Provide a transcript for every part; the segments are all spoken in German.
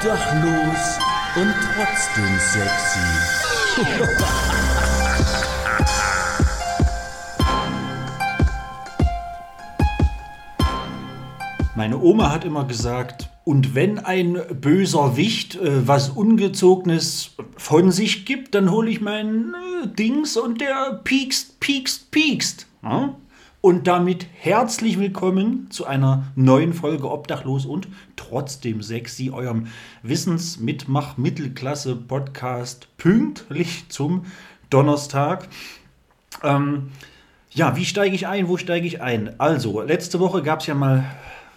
Obdachlos und trotzdem sexy. Meine Oma hat immer gesagt, und wenn ein böser Wicht äh, was Ungezogenes von sich gibt, dann hole ich mein äh, Dings und der piekst, piekst, piekst. Ja? Und damit herzlich willkommen zu einer neuen Folge Obdachlos und trotzdem sexy, eurem Wissensmitmach-Mittelklasse-Podcast pünktlich zum Donnerstag. Ähm, ja, wie steige ich ein? Wo steige ich ein? Also, letzte Woche gab es ja mal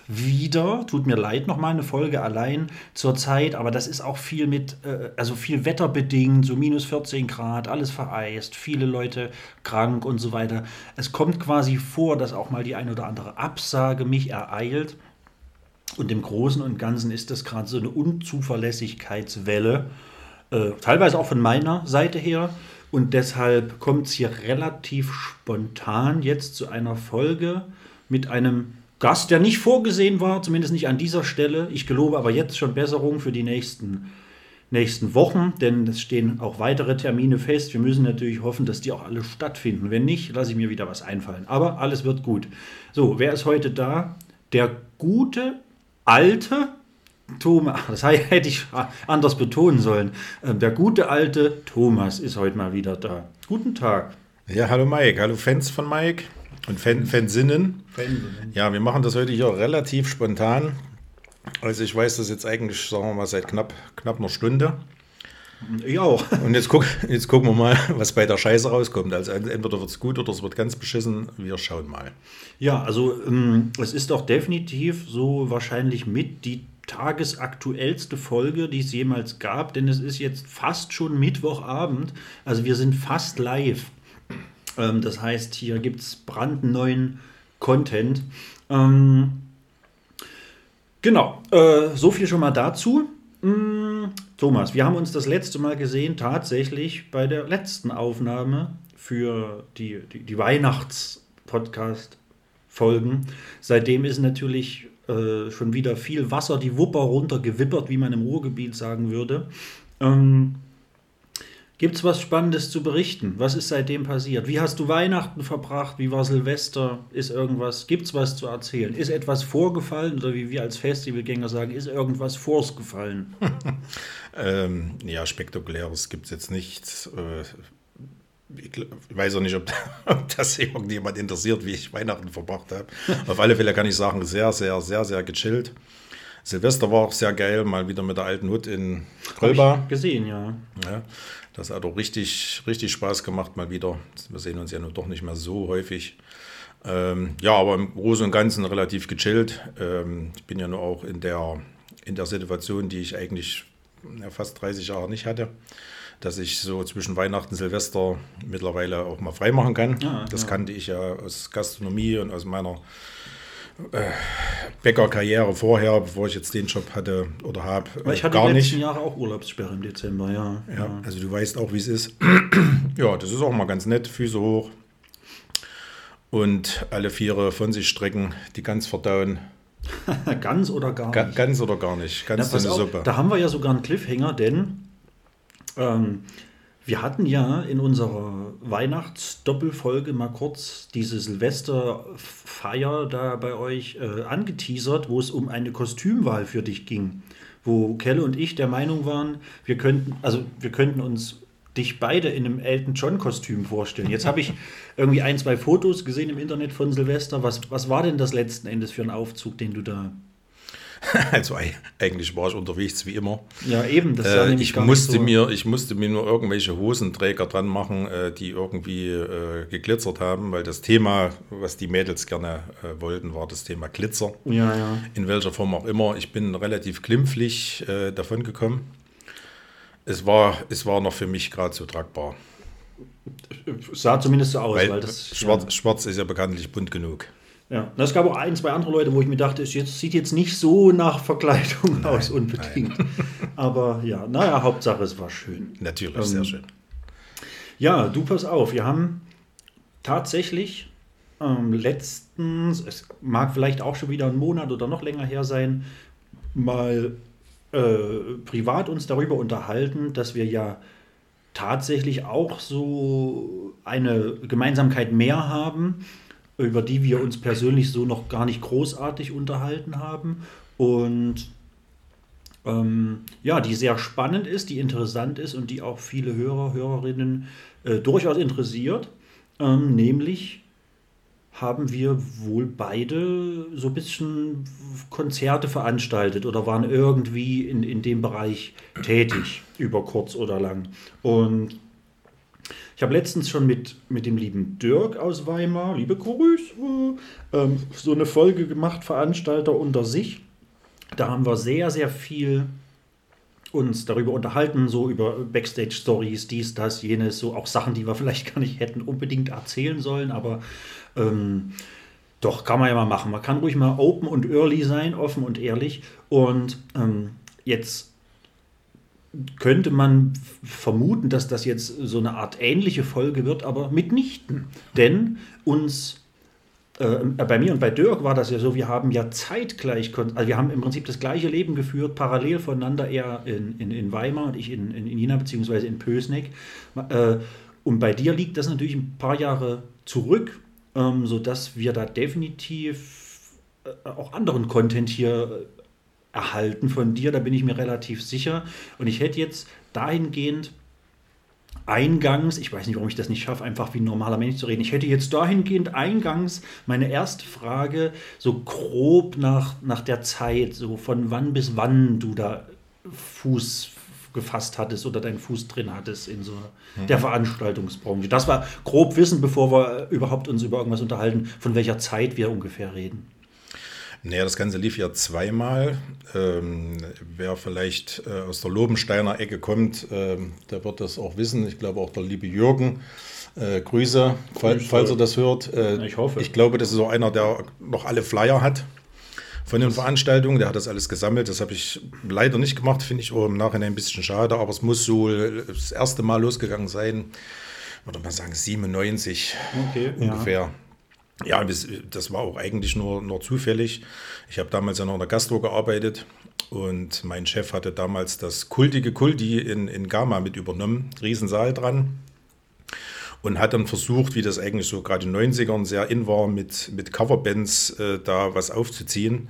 wieder, tut mir leid, noch mal eine Folge allein zur Zeit, aber das ist auch viel mit, äh, also viel wetterbedingt, so minus 14 Grad, alles vereist, viele Leute krank und so weiter. Es kommt quasi vor, dass auch mal die eine oder andere Absage mich ereilt. Und im Großen und Ganzen ist das gerade so eine Unzuverlässigkeitswelle, äh, teilweise auch von meiner Seite her. Und deshalb kommt es hier relativ spontan jetzt zu einer Folge mit einem Gast, der nicht vorgesehen war, zumindest nicht an dieser Stelle. Ich gelobe aber jetzt schon Besserung für die nächsten, nächsten Wochen, denn es stehen auch weitere Termine fest. Wir müssen natürlich hoffen, dass die auch alle stattfinden. Wenn nicht, lasse ich mir wieder was einfallen. Aber alles wird gut. So, wer ist heute da? Der gute, alte Thomas, das hätte ich anders betonen sollen. Ähm, der gute alte Thomas ist heute mal wieder da. Guten Tag. Ja, hallo Mike, hallo Fans von Mike. Und Fan, Fansinnen. Ja, wir machen das heute hier relativ spontan. Also ich weiß das jetzt eigentlich, sagen wir mal, seit knapp, knapp einer Stunde. Ich auch. Und jetzt, guck, jetzt gucken wir mal, was bei der Scheiße rauskommt. Also entweder wird es gut oder es wird ganz beschissen. Wir schauen mal. Ja, also ähm, es ist doch definitiv so wahrscheinlich mit die tagesaktuellste Folge, die es jemals gab, denn es ist jetzt fast schon Mittwochabend. Also wir sind fast live. Ähm, das heißt, hier gibt es brandneuen Content. Ähm, genau, äh, so viel schon mal dazu. Mm, Thomas, wir haben uns das letzte Mal gesehen, tatsächlich bei der letzten Aufnahme für die, die, die Weihnachts-Podcast-Folgen. Seitdem ist natürlich äh, schon wieder viel Wasser die Wupper runtergewippert, wie man im Ruhrgebiet sagen würde. Ähm, Gibt es was Spannendes zu berichten? Was ist seitdem passiert? Wie hast du Weihnachten verbracht? Wie war Silvester? Ist irgendwas? Gibt es was zu erzählen? Ist etwas vorgefallen oder wie wir als Festivalgänger sagen, ist irgendwas vorsgefallen? ähm, ja, spektakuläres gibt es jetzt nicht. Äh, ich weiß auch nicht, ob, das irgendjemand interessiert, wie ich Weihnachten verbracht habe. Auf alle Fälle kann ich sagen, sehr, sehr, sehr, sehr gechillt. Silvester war auch sehr geil, mal wieder mit der alten Hut in Krölba. gesehen, ja. ja. Das hat auch richtig, richtig Spaß gemacht, mal wieder. Wir sehen uns ja nur doch nicht mehr so häufig. Ähm, ja, aber im Großen und Ganzen relativ gechillt. Ähm, ich bin ja nur auch in der, in der Situation, die ich eigentlich ja, fast 30 Jahre nicht hatte, dass ich so zwischen Weihnachten und Silvester mittlerweile auch mal frei machen kann. Ja, das ja. kannte ich ja aus Gastronomie und aus meiner Bäckerkarriere vorher, bevor ich jetzt den Job hatte oder habe. Äh, ich hatte gar die letzten nicht. Jahre auch Urlaubssperre im Dezember, ja. ja. ja. Also du weißt auch, wie es ist. ja, das ist auch mal ganz nett, Füße hoch und alle Viere von sich strecken, die ganz verdauen. ganz oder gar nicht? Ganz oder gar nicht. Ganz ja, Suppe. Da haben wir ja sogar einen Cliffhanger, denn ähm, wir hatten ja in unserer Weihnachtsdoppelfolge mal kurz diese Silvesterfeier da bei euch äh, angeteasert, wo es um eine Kostümwahl für dich ging. Wo Kelle und ich der Meinung waren, wir könnten, also wir könnten uns dich beide in einem Elton John-Kostüm vorstellen. Jetzt habe ich irgendwie ein, zwei Fotos gesehen im Internet von Silvester. Was, was war denn das letzten Endes für ein Aufzug, den du da Also eigentlich war ich unterwegs wie immer. Ja, eben. Das äh, ich, musste so. mir, ich musste mir nur irgendwelche Hosenträger dran machen, äh, die irgendwie äh, geglitzert haben, weil das Thema, was die Mädels gerne äh, wollten, war das Thema Glitzer. Ja, ja. In welcher Form auch immer. Ich bin relativ glimpflich äh, davon gekommen. Es war, es war noch für mich gerade so tragbar. Sah zumindest so aus. Weil, weil das, schwarz, ja. schwarz ist ja bekanntlich bunt genug. Ja, es gab auch ein, zwei andere Leute, wo ich mir dachte, es jetzt, sieht jetzt nicht so nach Verkleidung nein, aus, unbedingt. Nein. Aber ja, naja, Hauptsache es war schön. Natürlich, ähm, sehr schön. Ja, du pass auf, wir haben tatsächlich ähm, letztens, es mag vielleicht auch schon wieder ein Monat oder noch länger her sein, mal äh, privat uns darüber unterhalten, dass wir ja tatsächlich auch so eine Gemeinsamkeit mehr haben, über die wir uns persönlich so noch gar nicht großartig unterhalten haben. Und ähm, ja, die sehr spannend ist, die interessant ist und die auch viele Hörer, Hörerinnen äh, durchaus interessiert. Ähm, nämlich haben wir wohl beide so ein bisschen Konzerte veranstaltet oder waren irgendwie in, in dem Bereich tätig, über kurz oder lang. Und ich habe letztens schon mit, mit dem lieben Dirk aus Weimar, liebe Grüße, ähm, so eine Folge gemacht, Veranstalter unter sich. Da haben wir sehr, sehr viel uns darüber unterhalten, so über Backstage-Stories, dies, das, jenes, so auch Sachen, die wir vielleicht gar nicht hätten unbedingt erzählen sollen, aber ähm, doch, kann man ja mal machen. Man kann ruhig mal open und early sein, offen und ehrlich. Und ähm, jetzt könnte man vermuten, dass das jetzt so eine Art ähnliche Folge wird, aber mitnichten. Denn uns äh, bei mir und bei Dirk war das ja so, wir haben ja zeitgleich, also wir haben im Prinzip das gleiche Leben geführt, parallel voneinander, er in, in, in Weimar und ich in, in, in Jena beziehungsweise in Pösneck. Äh, und bei dir liegt das natürlich ein paar Jahre zurück, ähm, sodass wir da definitiv äh, auch anderen Content hier erhalten von dir, da bin ich mir relativ sicher. Und ich hätte jetzt dahingehend eingangs, ich weiß nicht, warum ich das nicht schaffe, einfach wie ein normaler Mensch zu reden. Ich hätte jetzt dahingehend eingangs meine erste Frage so grob nach, nach der Zeit, so von wann bis wann du da Fuß gefasst hattest oder deinen Fuß drin hattest in so mhm. der Veranstaltungsbranche. Das war grob wissen, bevor wir überhaupt uns über irgendwas unterhalten, von welcher Zeit wir ungefähr reden. Naja, das Ganze lief ja zweimal. Ähm, wer vielleicht äh, aus der Lobensteiner Ecke kommt, äh, der wird das auch wissen. Ich glaube auch der liebe Jürgen. Äh, Grüße, fall, falls er das hört. Äh, ich hoffe. Ich glaube, das ist so einer, der noch alle Flyer hat von den Veranstaltungen. Der hat das alles gesammelt. Das habe ich leider nicht gemacht, finde ich auch im Nachhinein ein bisschen schade. Aber es muss so das erste Mal losgegangen sein, würde man sagen 97 okay, ungefähr. Ja. Ja, das war auch eigentlich nur, nur zufällig. Ich habe damals ja noch in der Gastro gearbeitet und mein Chef hatte damals das kultige Kulti in, in Gama mit übernommen, Riesensaal dran. Und hat dann versucht, wie das eigentlich so gerade in den 90ern sehr in war, mit, mit Coverbands äh, da was aufzuziehen.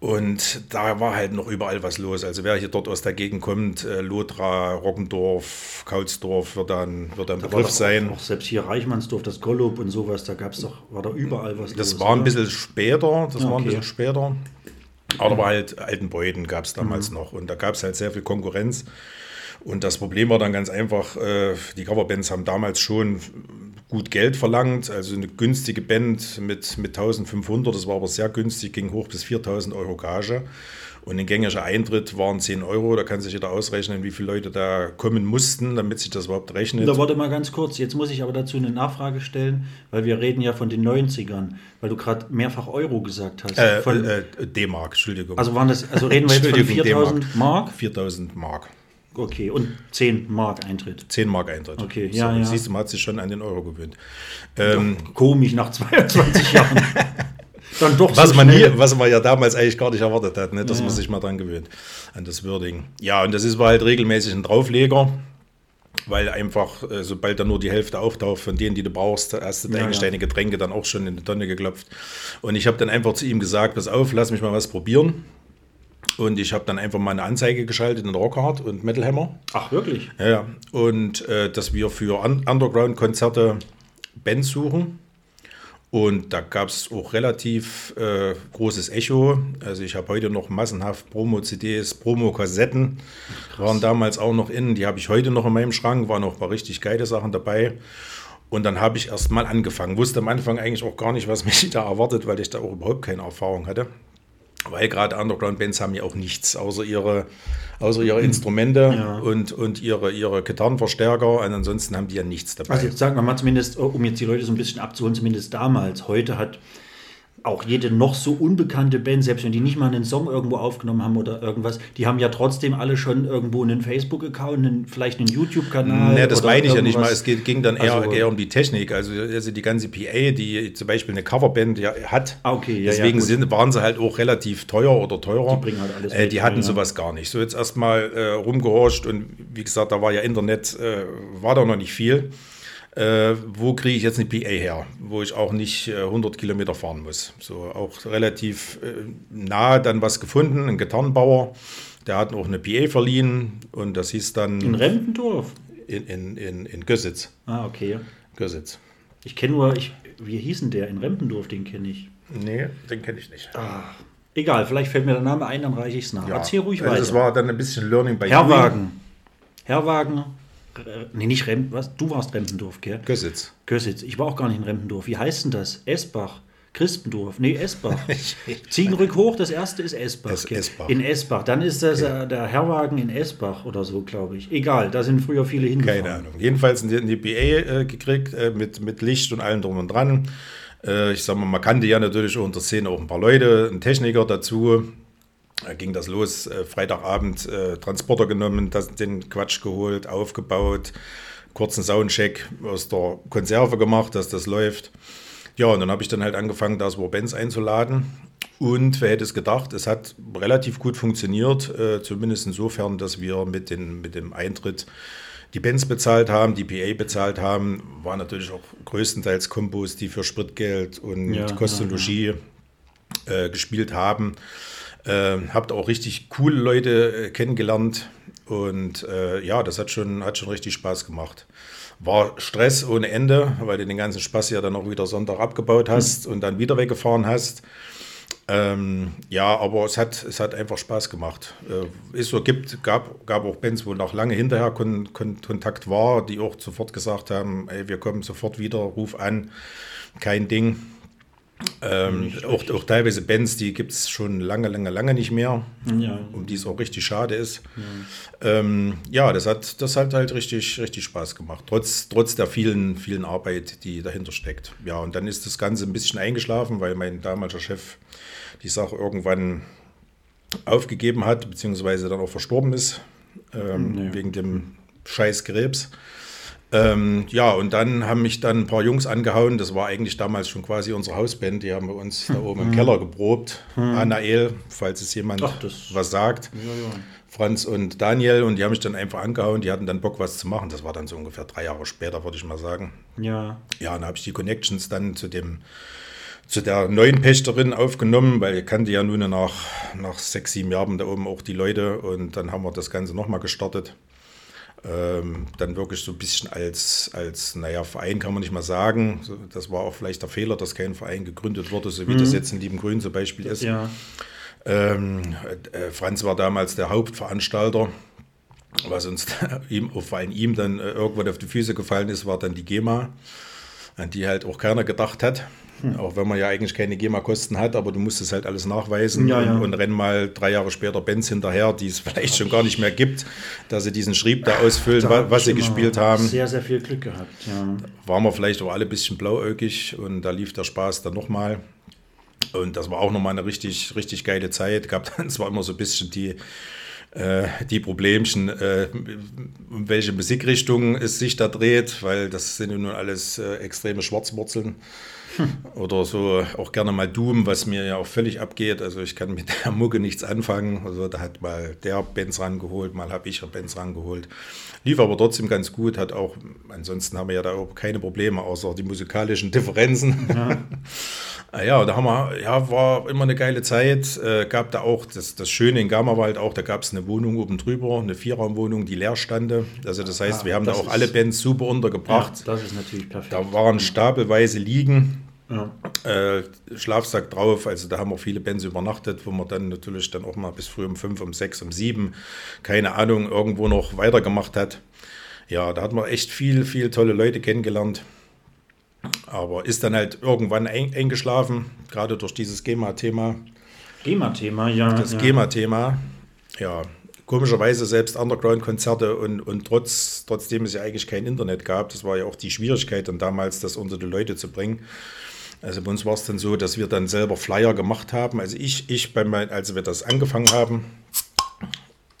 Und da war halt noch überall was los. Also wer hier dort aus der Gegend kommt, äh, Lothra, Roggendorf, Kaulsdorf wird dann, wird dann Begriff sein. Auch selbst hier Reichmannsdorf, das Gollub und sowas, da gab es doch, war da überall was das los. Das war ein bisschen später, das okay. war ein bisschen später. Aber war halt Altenbeuden gab es damals mhm. noch und da gab es halt sehr viel Konkurrenz. Und das Problem war dann ganz einfach, äh, die Coverbands haben damals schon gut Geld verlangt, also eine günstige Band mit, mit 1500, das war aber sehr günstig, ging hoch bis 4000 Euro Gage. Und ein gängiger Eintritt waren 10 Euro. Da kann sich jeder ausrechnen, wie viele Leute da kommen mussten, damit sich das überhaupt rechnet. Da warte mal ganz kurz. Jetzt muss ich aber dazu eine Nachfrage stellen, weil wir reden ja von den 90ern, weil du gerade mehrfach Euro gesagt hast. Äh, äh, D-Mark, Entschuldigung. Also, waren das, also reden wir jetzt von 4000 Mark? 4000 Mark. Okay, und 10 Mark Eintritt. 10 Mark Eintritt. Okay, ja, so, ja. Siehst du, man hat sich schon an den Euro gewöhnt. Ähm, ja, komisch nach 22 Jahren. Dann doch was, so man hier, was man ja damals eigentlich gar nicht erwartet hat, ne? dass ja. man sich mal dran gewöhnt, an das Würdigen. Ja, und das ist halt regelmäßig ein Draufleger, weil einfach, äh, sobald da nur die Hälfte auftaucht von denen, die du brauchst, hast du ja, eigentlich ja. deine Getränke dann auch schon in die Tonne geklopft. Und ich habe dann einfach zu ihm gesagt, pass auf, lass mich mal was probieren. Und ich habe dann einfach mal eine Anzeige geschaltet in Rockhard und Metal Hammer. Ach, wirklich? Ja, und äh, dass wir für Un Underground-Konzerte Bands suchen. Und da gab es auch relativ äh, großes Echo. Also ich habe heute noch massenhaft Promo-CDs, Promo-Kassetten. Waren damals auch noch in. Die habe ich heute noch in meinem Schrank. Waren auch ein paar richtig geile Sachen dabei. Und dann habe ich erst mal angefangen. Wusste am Anfang eigentlich auch gar nicht, was mich da erwartet, weil ich da auch überhaupt keine Erfahrung hatte. Weil gerade Underground-Bands haben ja auch nichts, außer ihre, außer ihre Instrumente ja. und, und ihre, ihre Gitarrenverstärker. Und ansonsten haben die ja nichts dabei. Also jetzt sagen wir mal zumindest, um jetzt die Leute so ein bisschen abzuholen, zumindest damals. Heute hat auch jede noch so unbekannte Band, selbst wenn die nicht mal einen Song irgendwo aufgenommen haben oder irgendwas, die haben ja trotzdem alle schon irgendwo einen Facebook-Account, vielleicht einen YouTube-Kanal. Ne, das meine ich ja nicht mal. Es ging dann eher, Also- eher um die Technik. Also, also die ganze PA, die zum Beispiel eine Coverband ja, hat. Ah, okay, ja, ja, Deswegen gut. sind, waren sie halt auch relativ teuer oder teurer. Die bringen halt alles äh, mit, Die hatten ja. sowas gar nicht. So jetzt erstmal äh, rumgehorcht und wie gesagt, da war ja Internet, äh, war da noch nicht viel. Äh, wo kriege ich jetzt eine PA her, wo ich auch nicht äh, 100 Kilometer fahren muss. So auch relativ äh, nah dann was gefunden, ein Gitarrenbauer, der hat auch eine PA verliehen und das hieß dann In Rempendorf? in, in, in, in Gössitz. Ah, okay. Gössitz. Ich kenne nur, ich, wie hieß denn der? In Rempendorf, den kenne ich. Nee, den kenne ich nicht. Egal, vielleicht fällt mir der Name ein, dann reiche ich es nach. Erzähl ruhig also weiter. Das war dann ein bisschen Learning by Herrwagen. Herrwagen. Äh, nee, nicht Remp, was? Du warst Rempendorf, gell? doing. Gössitz. Gössitz. Ich war auch gar nicht in Rempendorf. Wie heißt denn das? Esbach. Crispendorf. Nee, Esbach. Ziegenrück hoch, das erste ist Esbach. Es-? Esbach. In Esbach. Dann ist das äh, der Herrwagen in Esbach oder so, glaube ich. Egal, da sind früher viele hingefahren. Keine Ahnung. Jedenfalls in die, BA äh, gekriegt äh, mit, mit Licht und allem drum und dran. Äh, ich sag mal, man kannte ja natürlich der Szene auch ein paar Leute, ein Techniker dazu. Da ging das los, äh, Freitagabend äh, Transporter genommen, das, den Quatsch geholt, aufgebaut, kurzen Soundcheck aus der Konserve gemacht, dass das läuft. Ja, und dann habe ich dann halt angefangen, da so Bands einzuladen. Und wer hätte es gedacht, es hat relativ gut funktioniert, äh, zumindest insofern, dass wir mit, den, mit dem Eintritt die Bands bezahlt haben, die PA bezahlt haben, waren natürlich auch größtenteils Kombos, die für Spritgeld und Ja, Kost und ja, Logis äh, gespielt haben. Äh, habt auch richtig coole Leute äh, kennengelernt und äh, ja, das hat schon, hat schon richtig Spaß gemacht. War Stress ohne Ende, weil du den ganzen Spaß ja dann auch wieder Sonntag abgebaut hast und dann wieder weggefahren hast. Ähm, ja, aber es hat, es hat einfach Spaß gemacht. Äh, ist so, gibt, gab, gab auch Bands, wo noch lange hinterher kon, kon, Kontakt war, die auch sofort gesagt haben, ey, wir kommen sofort wieder, ruf an, kein Ding. Ähm, auch, auch teilweise Bands, die gibt es schon lange, lange, lange nicht mehr, Ja. um die es auch richtig schade ist. Ja, ähm, ja das, hat, das hat halt richtig, richtig Spaß gemacht, trotz, trotz der vielen, vielen Arbeit, die dahinter steckt. Ja, und dann ist das Ganze ein bisschen eingeschlafen, weil mein damaliger Chef die Sache irgendwann aufgegeben hat, beziehungsweise dann auch verstorben ist, ähm, Nee. wegen dem scheiß Krebs. Ähm, ja, und dann haben mich dann ein paar Jungs angehauen. Das war eigentlich damals schon quasi unsere Hausband. Die haben bei uns da oben im Keller geprobt. Anael, falls es jemand Ach, was sagt. Franz und Daniel. Und die haben mich dann einfach angehauen. Die hatten dann Bock, was zu machen. Das war dann so ungefähr drei Jahre später, würde ich mal sagen. Ja. Ja, dann habe ich die Connections dann zu dem zu der neuen Pächterin aufgenommen, weil ich kannte ja nun nach, nach sechs, sieben Jahren da oben auch die Leute und dann haben wir das Ganze nochmal gestartet. Ähm, dann wirklich so ein bisschen als, als, naja, Verein kann man nicht mal sagen. Das war auch vielleicht der Fehler, dass kein Verein gegründet wurde, so wie das jetzt in Liebengrün zum Beispiel ist. Ja. Ähm, äh, Franz war damals der Hauptveranstalter. Was uns ihm, vor allem ihm dann äh, irgendwann auf die Füße gefallen ist, war dann die GEMA, an die halt auch keiner gedacht hat. Hm. Auch wenn man ja eigentlich keine GEMA-Kosten hat, aber du musst es halt alles nachweisen Ja, ja. Und, und renn mal drei Jahre später Bands hinterher, die es vielleicht schon gar nicht mehr gibt, dass sie diesen Schrieb da ausfüllen, Da was sie gespielt haben. Sehr, sehr viel Glück gehabt. Ja. Waren wir vielleicht auch alle ein bisschen blauäugig und da lief der Spaß dann nochmal. Und das war auch nochmal eine richtig, richtig geile Zeit. Gab dann zwar immer so ein bisschen die, äh, die Problemchen, äh, um welche Musikrichtung es sich da dreht, weil das sind ja nun alles äh, extreme Schwarzwurzeln. Oder so auch gerne mal Doom, was mir ja auch völlig abgeht. Also ich kann mit der Mucke nichts anfangen. Also da hat mal der Bands rangeholt, mal habe ich Bands rangeholt. Lief aber trotzdem ganz gut, hat auch, ansonsten haben wir ja da auch keine Probleme, außer die musikalischen Differenzen. Ah Ja, da haben wir, ja, war immer eine geile Zeit. Äh, gab da auch das, das Schöne in Gammerwald auch, da gab es eine Wohnung oben drüber, eine Vierraumwohnung, die leer stande. Also das heißt, Ah, wir haben da auch alle Bands super ja, untergebracht. das ist natürlich perfekt. Da waren stapelweise Liegen, ja. äh, Schlafsack drauf. Also da haben auch viele Bands übernachtet, wo man dann natürlich dann auch mal bis früh um fünf, um sechs, um sieben, keine Ahnung, irgendwo noch weitergemacht hat. Ja, da hat man echt viel, viel tolle Leute kennengelernt. Aber ist dann halt irgendwann ein, eingeschlafen, gerade durch dieses GEMA-Thema. GEMA-Thema, ja. Das ja. GEMA-Thema, ja, komischerweise selbst Underground-Konzerte und, und trotz, trotzdem es ja eigentlich kein Internet gab, das war ja auch die Schwierigkeit dann damals, das unter die Leute zu bringen. Also bei uns war es dann so, dass wir dann selber Flyer gemacht haben. Also ich, ich bei mein, als wir das angefangen haben,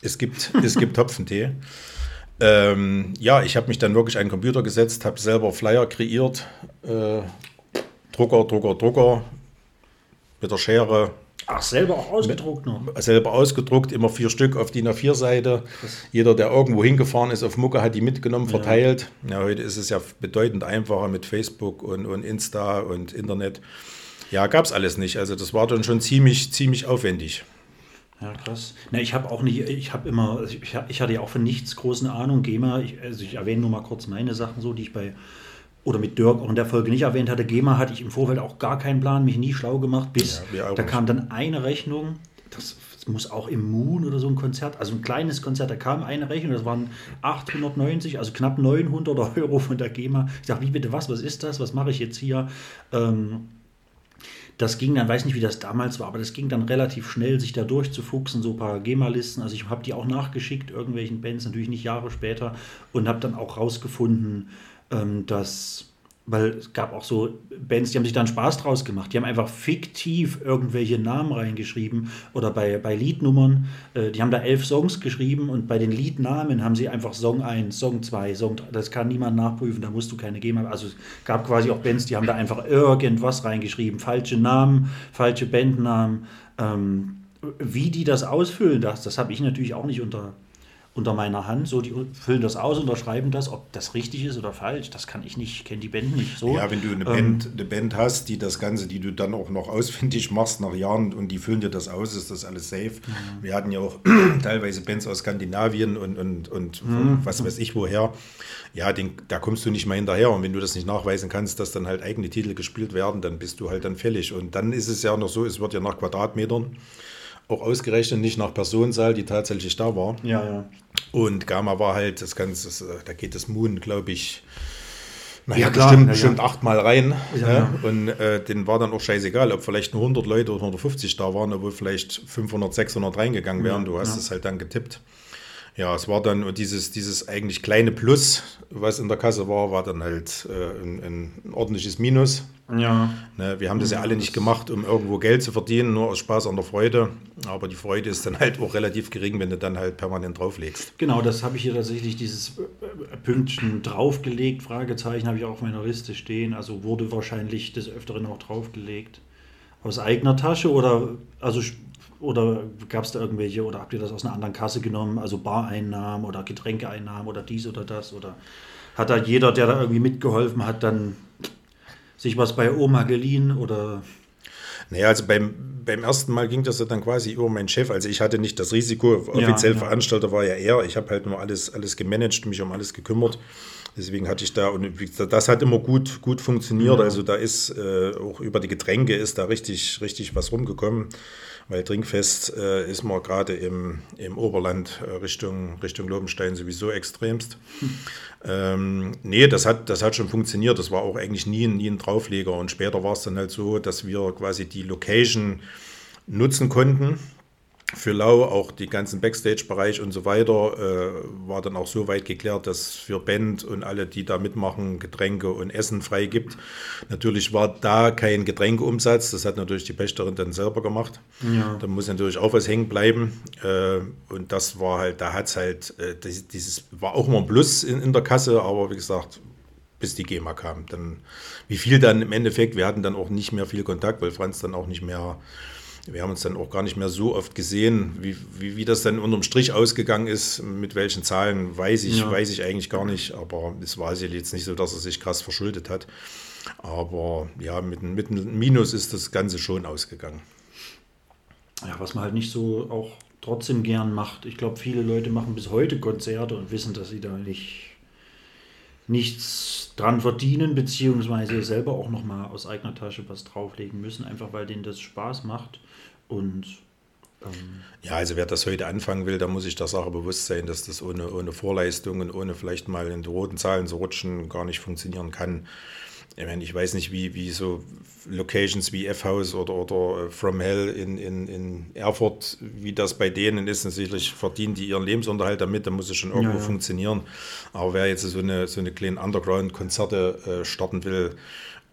es gibt, es gibt Hopfentee. Ähm, ja, ich habe mich dann wirklich an den Computer gesetzt, habe selber Flyer kreiert, äh, Drucker, Drucker, Drucker, mit der Schere. Ach, selber auch ausgedruckt noch? Selber ausgedruckt, immer vier Stück auf DIN A4-Seite. Jeder, der irgendwo hingefahren ist auf Mucke, hat die mitgenommen, verteilt. Ja. ja, heute ist es ja bedeutend einfacher mit Facebook und, und Insta und Internet. Ja, gab es alles nicht. Also das war dann schon ziemlich, ziemlich aufwendig. Ja, krass. Na, ich habe auch nicht, ich habe immer, also ich, ich, hatte ja auch von nichts großen Ahnung, GEMA, ich, also ich erwähne nur mal kurz meine Sachen so, die ich bei, oder mit Dirk auch in der Folge nicht erwähnt hatte. GEMA hatte ich im Vorfeld auch gar keinen Plan, mich nie schlau gemacht, bis ja, da kam dann eine Rechnung, das, das, muss auch im Moon oder so ein Konzert, also ein kleines Konzert, da kam eine Rechnung, das waren 890, also knapp 900 Euro von der GEMA. Ich dachte, wie bitte was, was ist das, was mache ich jetzt hier? Ähm, das ging dann, weiß nicht, wie das damals war, aber das ging dann relativ schnell, sich da durchzufuchsen, so ein paar GEMA-Listen. Also ich habe die auch nachgeschickt, irgendwelchen Bands, natürlich nicht Jahre später, und habe dann auch rausgefunden, ähm, dass weil es gab auch so Bands, die haben sich dann Spaß draus gemacht. Die haben einfach fiktiv irgendwelche Namen reingeschrieben oder bei, bei Liednummern. Äh, die haben da elf Songs geschrieben und bei den Liednamen haben sie einfach Song 1, Song 2, Song 3. Das kann niemand nachprüfen, da musst du keine GEMA. Also es gab quasi auch Bands, die haben da einfach irgendwas reingeschrieben. Falsche Namen, falsche Bandnamen. Ähm, wie die das ausfüllen, das, das habe ich natürlich auch nicht unter, unter meiner Hand. So, die füllen das aus, unterschreiben das, ob das richtig ist oder falsch. Das kann ich nicht, kenne die Band nicht so. Ja, wenn du eine, ähm, Band, eine Band hast, die das Ganze, die du dann auch noch ausfindig machst nach Jahren und die füllen dir das aus, ist das alles safe. Mhm. Wir hatten ja auch teilweise Bands aus Skandinavien und, und, und mhm. was weiß ich woher. Ja, den, da kommst du nicht mal hinterher. Und wenn du das nicht nachweisen kannst, dass dann halt eigene Titel gespielt werden, dann bist du halt dann fällig. Und dann ist es ja noch so, es wird ja nach Quadratmetern auch ausgerechnet, nicht nach Personenzahl, die tatsächlich da war. Ja, ja. Und Gamma war halt das Ganze, äh, da geht das Moon, glaube ich, naja, ja, klar, bestimmt, ja, bestimmt ja. achtmal rein. Ja, Und äh, denen war dann auch scheißegal, ob vielleicht nur 100 Leute oder 150 da waren, obwohl vielleicht 500, 600 reingegangen wären. du hast es halt dann getippt. Ja, es war dann dieses, dieses eigentlich kleine Plus, was in der Kasse war, war dann halt äh, ein, ein, ordentliches Minus. Ja. Ne, wir haben das ja alle nicht gemacht, um irgendwo Geld zu verdienen, nur aus Spaß an der Freude. Aber die Freude ist dann halt auch relativ gering, wenn du dann halt permanent drauflegst. Genau, das habe ich hier tatsächlich dieses äh, Pünktchen draufgelegt, Fragezeichen habe ich auch auf meiner Liste stehen. Also wurde wahrscheinlich des Öfteren auch draufgelegt. Aus eigener Tasche oder also oder gab es da irgendwelche, oder habt ihr das aus einer anderen Kasse genommen, also Bareinnahmen oder Getränkeeinnahmen oder dies oder das? Oder hat da jeder, der da irgendwie mitgeholfen hat, dann sich was bei Oma geliehen oder? Naja, also beim, beim ersten Mal ging das ja dann quasi über meinen Chef. Also ich hatte nicht das Risiko, offiziell ja, ja. Veranstalter war ja er. Ich habe halt nur alles, alles gemanagt, mich um alles gekümmert. Deswegen hatte ich da, und das hat immer gut, gut funktioniert. Ja. Also da ist äh, auch über die Getränke ist da richtig, richtig was rumgekommen. Weil Trinkfest äh, ist man gerade im, im Oberland äh, Richtung, Richtung Lobenstein sowieso extremst. Hm. Ähm, nee, das hat, das hat schon funktioniert. Das war auch eigentlich nie, nie ein Draufleger. Und später war es dann halt so, dass wir quasi die Location nutzen konnten für Lau, auch die ganzen Backstage-Bereich und so weiter, äh, war dann auch so weit geklärt, dass für Band und alle, die da mitmachen, Getränke und Essen frei gibt. Natürlich war da kein Getränkeumsatz, das hat natürlich die Pächterin dann selber gemacht. Ja. Da muss natürlich auch was hängen bleiben. Äh, und das war halt, da hat es halt, äh, dieses war auch immer ein Plus in, in der Kasse, aber wie gesagt, bis die GEMA kam. Dann, wie viel dann im Endeffekt, wir hatten dann auch nicht mehr viel Kontakt, weil Franz dann auch nicht mehr wir haben uns dann auch gar nicht mehr so oft gesehen, wie, wie, wie das dann unterm Strich ausgegangen ist, mit welchen Zahlen, weiß ich, ja. weiß ich eigentlich gar nicht. Aber es war jetzt nicht so, dass er sich krass verschuldet hat. Aber ja, mit, mit einem Minus ist das Ganze schon ausgegangen. Ja, was man halt nicht so auch trotzdem gern macht. Ich glaube, viele Leute machen bis heute Konzerte und wissen, dass sie da nicht nichts dran verdienen, beziehungsweise selber auch nochmal aus eigener Tasche was drauflegen müssen, einfach weil denen das Spaß macht. Und ähm, ja, also wer das heute anfangen will, da muss sich der Sache bewusst sein, dass das ohne, ohne Vorleistung und ohne vielleicht mal in die roten Zahlen zu rutschen gar nicht funktionieren kann. Ich, meine, ich weiß nicht, wie, wie so Locations wie F-House oder, oder äh, From Hell in, in, in Erfurt, wie das bei denen ist. Natürlich verdienen die ihren Lebensunterhalt damit, da muss es schon irgendwo ja, ja. funktionieren. Aber wer jetzt so eine, so eine kleine Underground-Konzerte äh, starten will,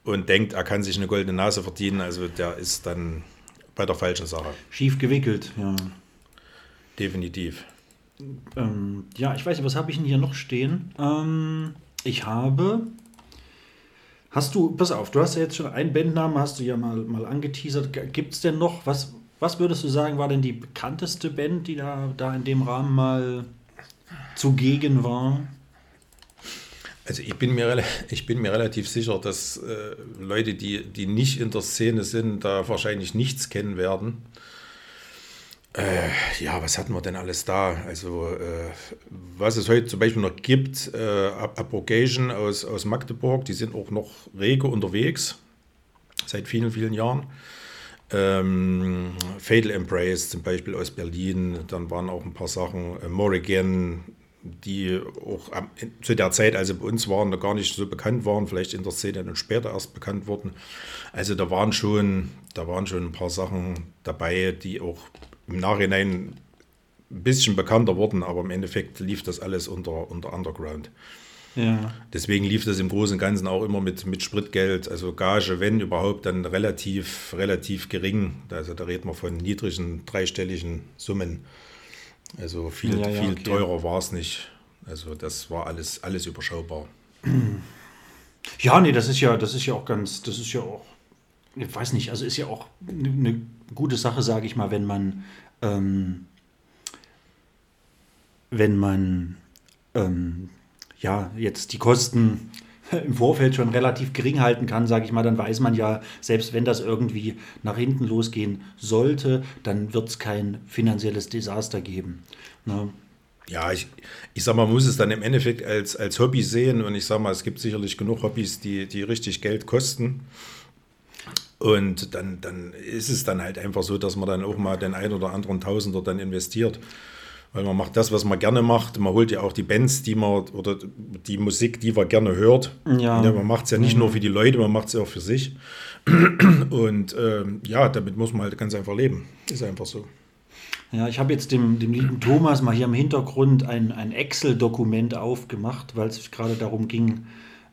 und denkt, er kann sich eine goldene Nase verdienen, also der ist dann bei der falschen Sache. Schief gewickelt, ja. Definitiv. Ähm, ja, ich weiß nicht, was habe ich denn hier noch stehen? Ähm, ich habe. Hast du, pass auf, du hast ja jetzt schon einen Bandnamen, hast du ja mal, mal angeteasert. Gibt es denn noch, was, was würdest du sagen, war denn die bekannteste Band, die da, da in dem Rahmen mal zugegen war? Also ich bin mir, ich bin mir relativ sicher, dass äh, Leute, die, die nicht in der Szene sind, da wahrscheinlich nichts kennen werden. Äh, ja, was hatten wir denn alles da? Also, äh, was es heute zum Beispiel noch gibt, äh, Abrogation aus, aus Magdeburg, die sind auch noch rege unterwegs, seit vielen, vielen Jahren. Ähm, Fatal Embrace zum Beispiel aus Berlin, dann waren auch ein paar Sachen, äh, Morrigan, die auch am, zu der Zeit, als sie bei uns waren, noch gar nicht so bekannt waren, vielleicht in der Szene dann später erst bekannt wurden. Also da waren schon, da waren schon ein paar Sachen dabei, die auch im Nachhinein ein bisschen bekannter wurden, aber im Endeffekt lief das alles unter, unter Underground. Ja. Deswegen lief das im Großen und Ganzen auch immer mit, mit Spritgeld, also Gage, wenn überhaupt, dann relativ, relativ gering. Also da reden wir von niedrigen dreistelligen Summen. Also viel, Ja, ja, viel okay. teurer war es nicht. Also das war alles, alles überschaubar. Ja, nee, das ist ja, das ist ja auch ganz, das ist ja auch, ich weiß nicht, also ist ja auch eine ne gute Sache, sage ich mal, wenn man, ähm, wenn man, ähm, ja, jetzt die Kosten im Vorfeld schon relativ gering halten kann, sage ich mal, dann weiß man ja, selbst wenn das irgendwie nach hinten losgehen sollte, dann wird es kein finanzielles Desaster geben. Ne? Ja, ich, ich sag mal, man muss es dann im Endeffekt als, als Hobby sehen und ich sag mal, es gibt sicherlich genug Hobbys, die, die richtig Geld kosten. Und dann, dann ist es dann halt einfach so, dass man dann auch mal den ein oder anderen Tausender dann investiert. Weil man macht das, was man gerne macht. Man holt ja auch die Bands, die man oder die Musik, die man gerne hört. Ja. man macht es ja nicht nur für die Leute, man macht es ja auch für sich. Und ähm, ja, damit muss man halt ganz einfach leben. Ist einfach so. Ja, ich habe jetzt dem, dem lieben Thomas mal hier im Hintergrund ein, ein Excel-Dokument aufgemacht, weil es gerade darum ging,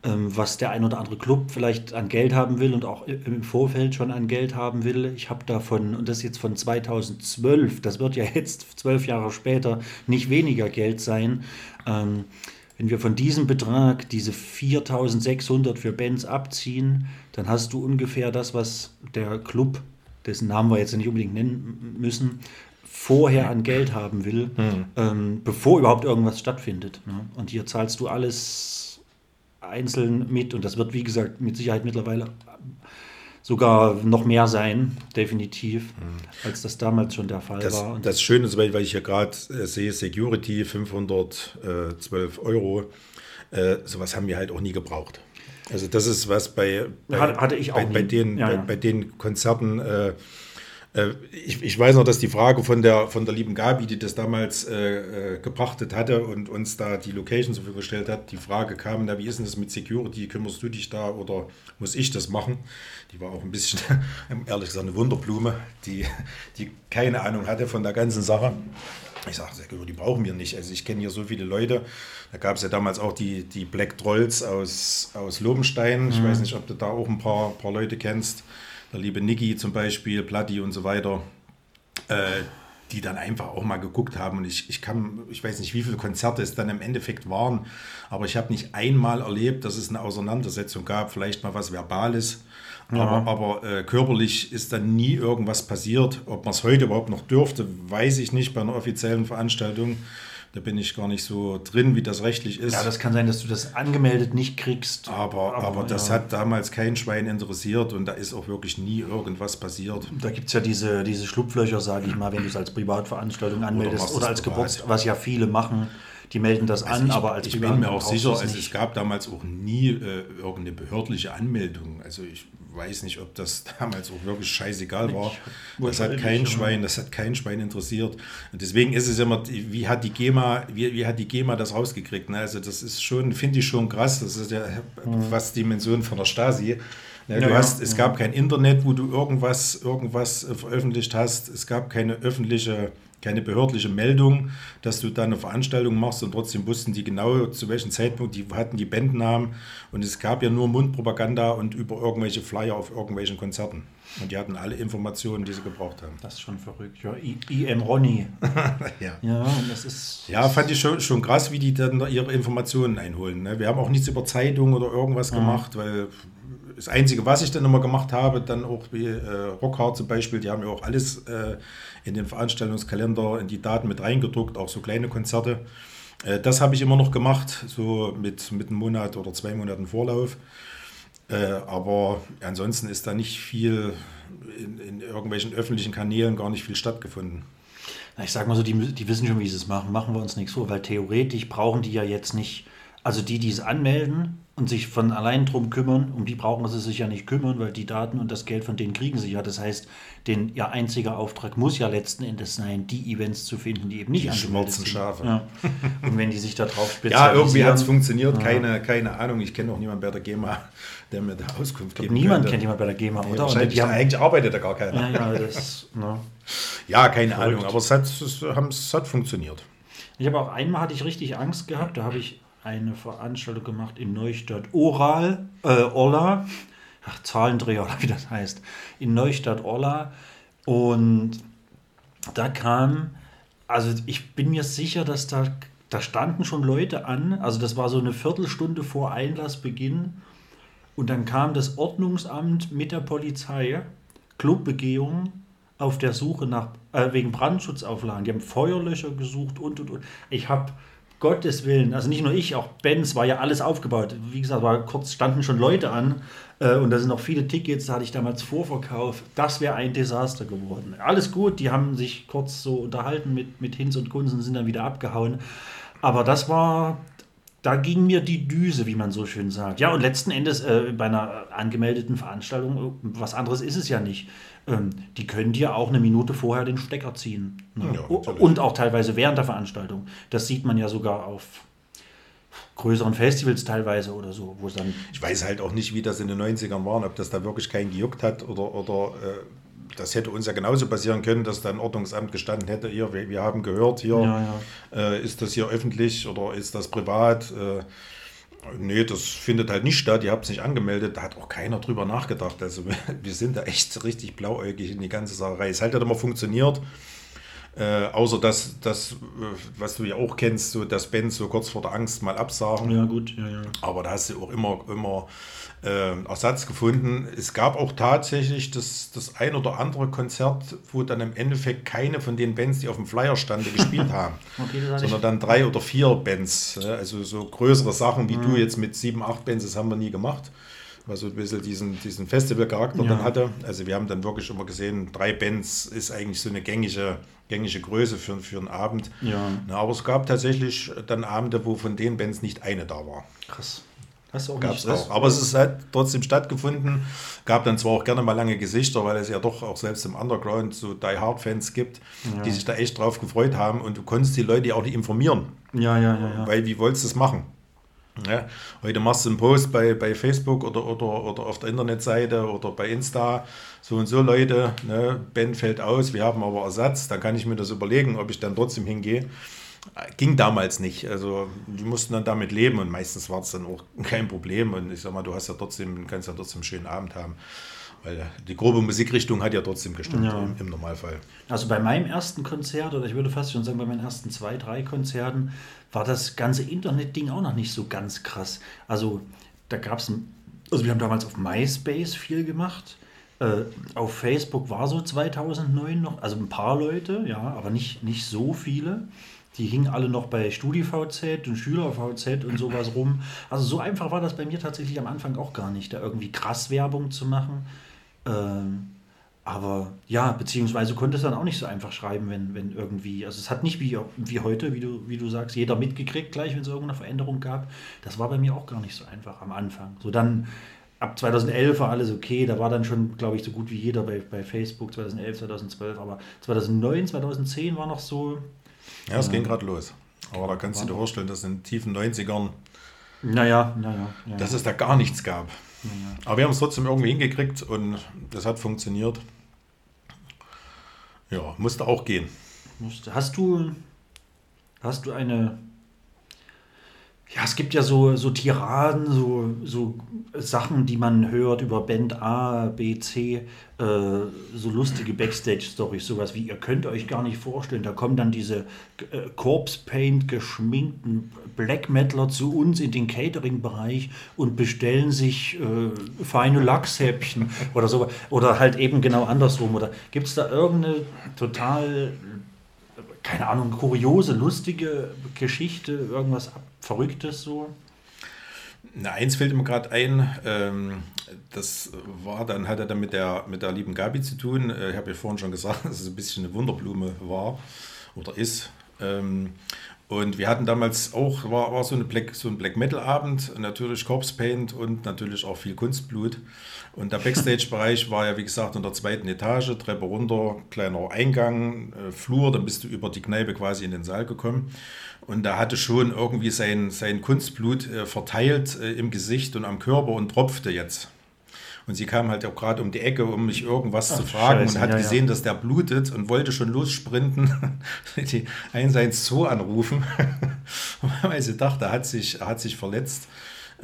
was der ein oder andere Club vielleicht an Geld haben will und auch im Vorfeld schon an Geld haben will. Ich habe davon, und das jetzt von 2012, das wird ja jetzt zwölf Jahre später nicht weniger Geld sein. Ähm, wenn wir von diesem Betrag diese 4600 für Bands abziehen, dann hast du ungefähr das, was der Club, dessen Namen wir jetzt nicht unbedingt nennen müssen, vorher an Geld haben will, ähm, bevor überhaupt irgendwas stattfindet. Ne? Und hier zahlst du alles einzeln mit und das wird, wie gesagt, mit Sicherheit mittlerweile sogar noch mehr sein, definitiv, als das damals schon der Fall Das, war. Und das Schöne ist, weil ich hier gerade äh, sehe, Security 512 Euro, äh, sowas haben wir halt auch nie gebraucht. Also das ist was bei, bei, Hatte- hatte ich auch bei, bei, den, Ja, bei, ja. bei den Konzerten. Äh, äh, ich, ich weiß noch, dass die Frage von der, von der lieben Gabi, die das damals äh, äh, gebrachtet hatte und uns da die Location zur Verfügung gestellt hat, die Frage kam, na wie ist denn das mit Security, kümmerst du dich da oder muss ich das machen? Die war auch ein bisschen, ehrlich gesagt, eine Wunderblume, die, die keine Ahnung hatte von der ganzen Sache. Ich sage, Security brauchen wir nicht. Also ich kenne hier so viele Leute. Da gab es ja damals auch die, die Black Trolls aus, aus Lobenstein. Ich weiß nicht, ob du da auch ein paar, paar Leute kennst. Der liebe Niki zum Beispiel, Platti und so weiter. Äh, die dann einfach auch mal geguckt haben. Und ich, ich kann, ich weiß nicht, wie viele Konzerte es dann im Endeffekt waren, aber ich habe nicht einmal erlebt, dass es eine Auseinandersetzung gab, vielleicht mal was Verbales. Aber, aber äh, körperlich ist dann nie irgendwas passiert. Ob man es heute überhaupt noch dürfte, weiß ich nicht bei einer offiziellen Veranstaltung. Da bin ich gar nicht so drin, wie das rechtlich ist. ja, das kann sein, dass du das angemeldet nicht kriegst. aber, aber, das ja. hat damals kein Schwein interessiert und da ist auch wirklich nie irgendwas passiert. Da gibt es ja diese, diese Schlupflöcher, sage ich mal, wenn du es als Privatveranstaltung anmeldest oder, es als. Geburtstag, was ja viele machen. Die melden das an, Also ich, aber als ich bin mir auch sicher, also es gab damals auch nie äh, irgendeine behördliche Anmeldung. Also ich weiß nicht, ob das damals auch wirklich scheißegal war. Das hat kein ja. Schwein, das hat kein Schwein interessiert. Und deswegen ist es immer, wie hat die GEMA, wie, wie hat die GEMA das rausgekriegt? Ne? Also das ist schon, finde ich schon krass. Das ist ja fast Dimension von der Stasi. Ja, du Mhm. Ja, ja, hast, es gab kein Internet, wo du irgendwas, irgendwas veröffentlicht hast. Es gab keine öffentliche keine behördliche Meldung, dass du da eine Veranstaltung machst und trotzdem wussten die genau, zu welchem Zeitpunkt, die hatten die Bandnamen und es gab ja nur Mundpropaganda und über irgendwelche Flyer auf irgendwelchen Konzerten. Und die hatten alle Informationen, die sie gebraucht haben. Das ist schon verrückt. Ja, IM Ronny. ja. Ja, und das ist. Ja, fand ich schon, schon krass, wie die dann ihre Informationen einholen. Ne? Wir haben auch nichts über Zeitung oder irgendwas gemacht, weil das Einzige, was ich dann immer gemacht habe, dann auch wie äh, Rockhard zum Beispiel, die haben ja auch alles äh, in den Veranstaltungskalender, in die Daten mit reingedruckt, auch so kleine Konzerte. Äh, das habe ich immer noch gemacht, so mit, mit einem Monat oder zwei Monaten Vorlauf. Äh, aber ansonsten ist da nicht viel in, in irgendwelchen öffentlichen Kanälen gar nicht viel stattgefunden. Ich sag mal so, die, die wissen schon, wie sie es machen. Machen wir uns nichts vor, weil theoretisch brauchen die ja jetzt nicht, also die, die es anmelden und sich von allein drum kümmern, um die brauchen sie sich ja nicht kümmern, weil die Daten und das Geld von denen kriegen sie ja. Das heißt, den ihr einziger Auftrag muss ja letzten Endes sein, die Events zu finden, die eben nicht Die angemeldet sind. Schafe. Ja. Und wenn die sich da drauf Ja, irgendwie hat es spezialisieren- funktioniert, keine, keine Ahnung. Ich kenne auch niemanden bei der GEMA, der mir da Auskunft geben Niemand könnte. kennt jemand bei der GEMA, Nee, oder? Wahrscheinlich, haben, eigentlich arbeitet da gar keiner. ja, ja, das, ne. Ja, keine Verrückt. Ahnung, aber es hat, es, es hat funktioniert. Ich habe auch einmal hatte ich richtig Angst gehabt. Da habe ich eine Veranstaltung gemacht in Neustadt Oral, äh, Orla, ach, Zahlendreher oder wie das heißt, in Neustadt Orla. Und da kam, also ich bin mir sicher, dass da, da standen schon Leute an. Also das war so eine Viertelstunde vor Einlassbeginn. Und dann kam das Ordnungsamt mit der Polizei, Clubbegehung auf der Suche nach, äh, wegen Brandschutzauflagen. Die haben Feuerlöcher gesucht und und und. Ich habe Gottes Willen, also nicht nur ich, auch Benz war ja alles aufgebaut. Wie gesagt, war kurz standen schon Leute an äh, und da sind noch viele Tickets, da hatte ich damals Vorverkauf. Das wäre ein Desaster geworden. Alles gut, die haben sich kurz so unterhalten mit, mit Hinz und Kunz und sind dann wieder abgehauen. Aber das war, da ging mir die Düse, wie man so schön sagt. Ja, und letzten Endes äh, bei einer angemeldeten Veranstaltung, äh, was anderes ist es ja nicht. Ähm, die können dir auch eine Minute vorher den Stecker ziehen. Ne? Ja, und auch teilweise während der Veranstaltung. Das sieht man ja sogar auf größeren Festivals teilweise oder so, wo dann. Ich weiß halt auch nicht, wie das in den 90ern war, ob das da wirklich keinen gejuckt hat oder, oder äh, das hätte uns ja genauso passieren können, dass da ein Ordnungsamt gestanden hätte, hier, wir, wir haben gehört, hier Ja, ja. Äh, ist das hier öffentlich oder ist das privat? Äh, nee, das findet halt nicht statt, ihr habt es nicht angemeldet, da hat auch keiner drüber nachgedacht. Also wir, sind da echt richtig blauäugig in die ganze Sache rein. Es hat halt immer funktioniert. Äh, außer dass das, äh, was du ja auch kennst, so dass Bands so kurz vor der Angst mal absagen. Ja, gut, ja, ja. Aber da hast du auch immer, immer äh, Ersatz gefunden. Es gab auch tatsächlich das, das ein oder andere Konzert, wo dann im Endeffekt keine von den Bands, die auf dem Flyer standen, gespielt haben. Okay, sondern dann drei oder vier Bands. Also so größere Sachen wie du jetzt mit sieben, acht Bands, das haben wir nie gemacht. Was so ein bisschen diesen, diesen Festival-Charakter Ja. dann hatte. Also wir haben dann wirklich immer gesehen, drei Bands ist eigentlich so eine gängige, gängige Größe für, für einen Abend. Ja. Na, aber es gab tatsächlich dann Abende, wo von den Bands nicht eine da war. Krass. Hast du auch Gab nicht es auch. Aber es ist halt trotzdem stattgefunden. Gab dann zwar auch gerne mal lange Gesichter, weil es ja doch auch selbst im Underground so Die Hard-Fans gibt, die sich da echt drauf gefreut haben und du konntest die Leute auch nicht informieren. Ja, ja, ja, ja. Weil wie wolltest du es machen? Ja, heute machst du einen Post bei, bei Facebook oder, oder, oder auf der Internetseite oder bei Insta, so und so Leute, ne, Ben fällt aus, wir haben aber Ersatz, dann kann ich mir das überlegen, ob ich dann trotzdem hingehe. Ging damals nicht. Also die mussten dann damit leben und meistens war es dann auch kein Problem. Und ich sag mal, du hast ja trotzdem, kannst ja trotzdem einen schönen Abend haben. Weil die grobe Musikrichtung hat ja trotzdem gestimmt Ja. im, im Normalfall. Also bei meinem ersten Konzert, oder ich würde fast schon sagen, bei meinen ersten zwei, drei Konzerten, war das ganze Internet-Ding auch noch nicht so ganz krass. Also da gab es, also wir haben damals auf MySpace viel gemacht. Äh, auf Facebook war so 2009 noch, also ein paar Leute, ja, aber nicht, nicht so viele. Die hingen alle noch bei StudiVZ und SchülerVZ und sowas rum. Also so einfach war das bei mir tatsächlich am Anfang auch gar nicht, da irgendwie krass Werbung zu machen. Ähm, aber ja, beziehungsweise konnte es dann auch nicht so einfach schreiben, wenn, wenn irgendwie, also es hat nicht wie, wie heute, wie du, wie du sagst, jeder mitgekriegt gleich, wenn es irgendeine Veränderung gab. Das war bei mir auch gar nicht so einfach am Anfang. So dann ab 2011 war alles okay, da war dann schon, glaube ich, so gut wie jeder bei, bei Facebook, 2011, 2012, aber 2009, 2010 war noch so, Ja, es ging gerade los. Aber da kannst du dir vorstellen, dass in den tiefen 90ern naja, naja. Ja, dass es da gar nichts gab. Aber wir haben es trotzdem irgendwie hingekriegt und das hat funktioniert. Ja, musste auch gehen. musste. Hast du, hast du eine ja, es gibt ja so, so Tiraden, so, so Sachen, die man hört über Band A, B, C, äh, so lustige Backstage-Stories, sowas wie, ihr könnt euch gar nicht vorstellen, da kommen dann diese äh, Corpse Paint geschminkten Black Metaler zu uns in den Catering-Bereich und bestellen sich äh, feine Lachshäppchen oder so, oder halt eben genau andersrum. Oder gibt es da irgendeine total keine Ahnung, kuriose, lustige Geschichte, irgendwas Verrücktes so? Na, eins fällt mir gerade ein, ähm, das war dann, hatte dann mit der, mit der lieben Gabi zu tun. Äh, ich habe ja vorhin schon gesagt, dass es ein bisschen eine Wunderblume war oder ist. Ähm, und wir hatten damals auch, war, war so, eine Black, so ein Black Metal Abend, natürlich Corpse Paint und natürlich auch viel Kunstblut. Und der Backstage-Bereich war ja, wie gesagt, in der zweiten Etage, Treppe runter, kleiner Eingang, äh, Flur, dann bist du über die Kneipe quasi in den Saal gekommen. Und da hatte schon irgendwie sein, sein Kunstblut äh, verteilt äh, im Gesicht und am Körper und tropfte jetzt. Und sie kam halt auch gerade um die Ecke, um mich irgendwas Ach, zu fragen Scheiße, und hat ja, gesehen, ja. dass der blutet und wollte schon lossprinten, die 112 anrufen, weil sie dachte, er hat sich, er hat sich verletzt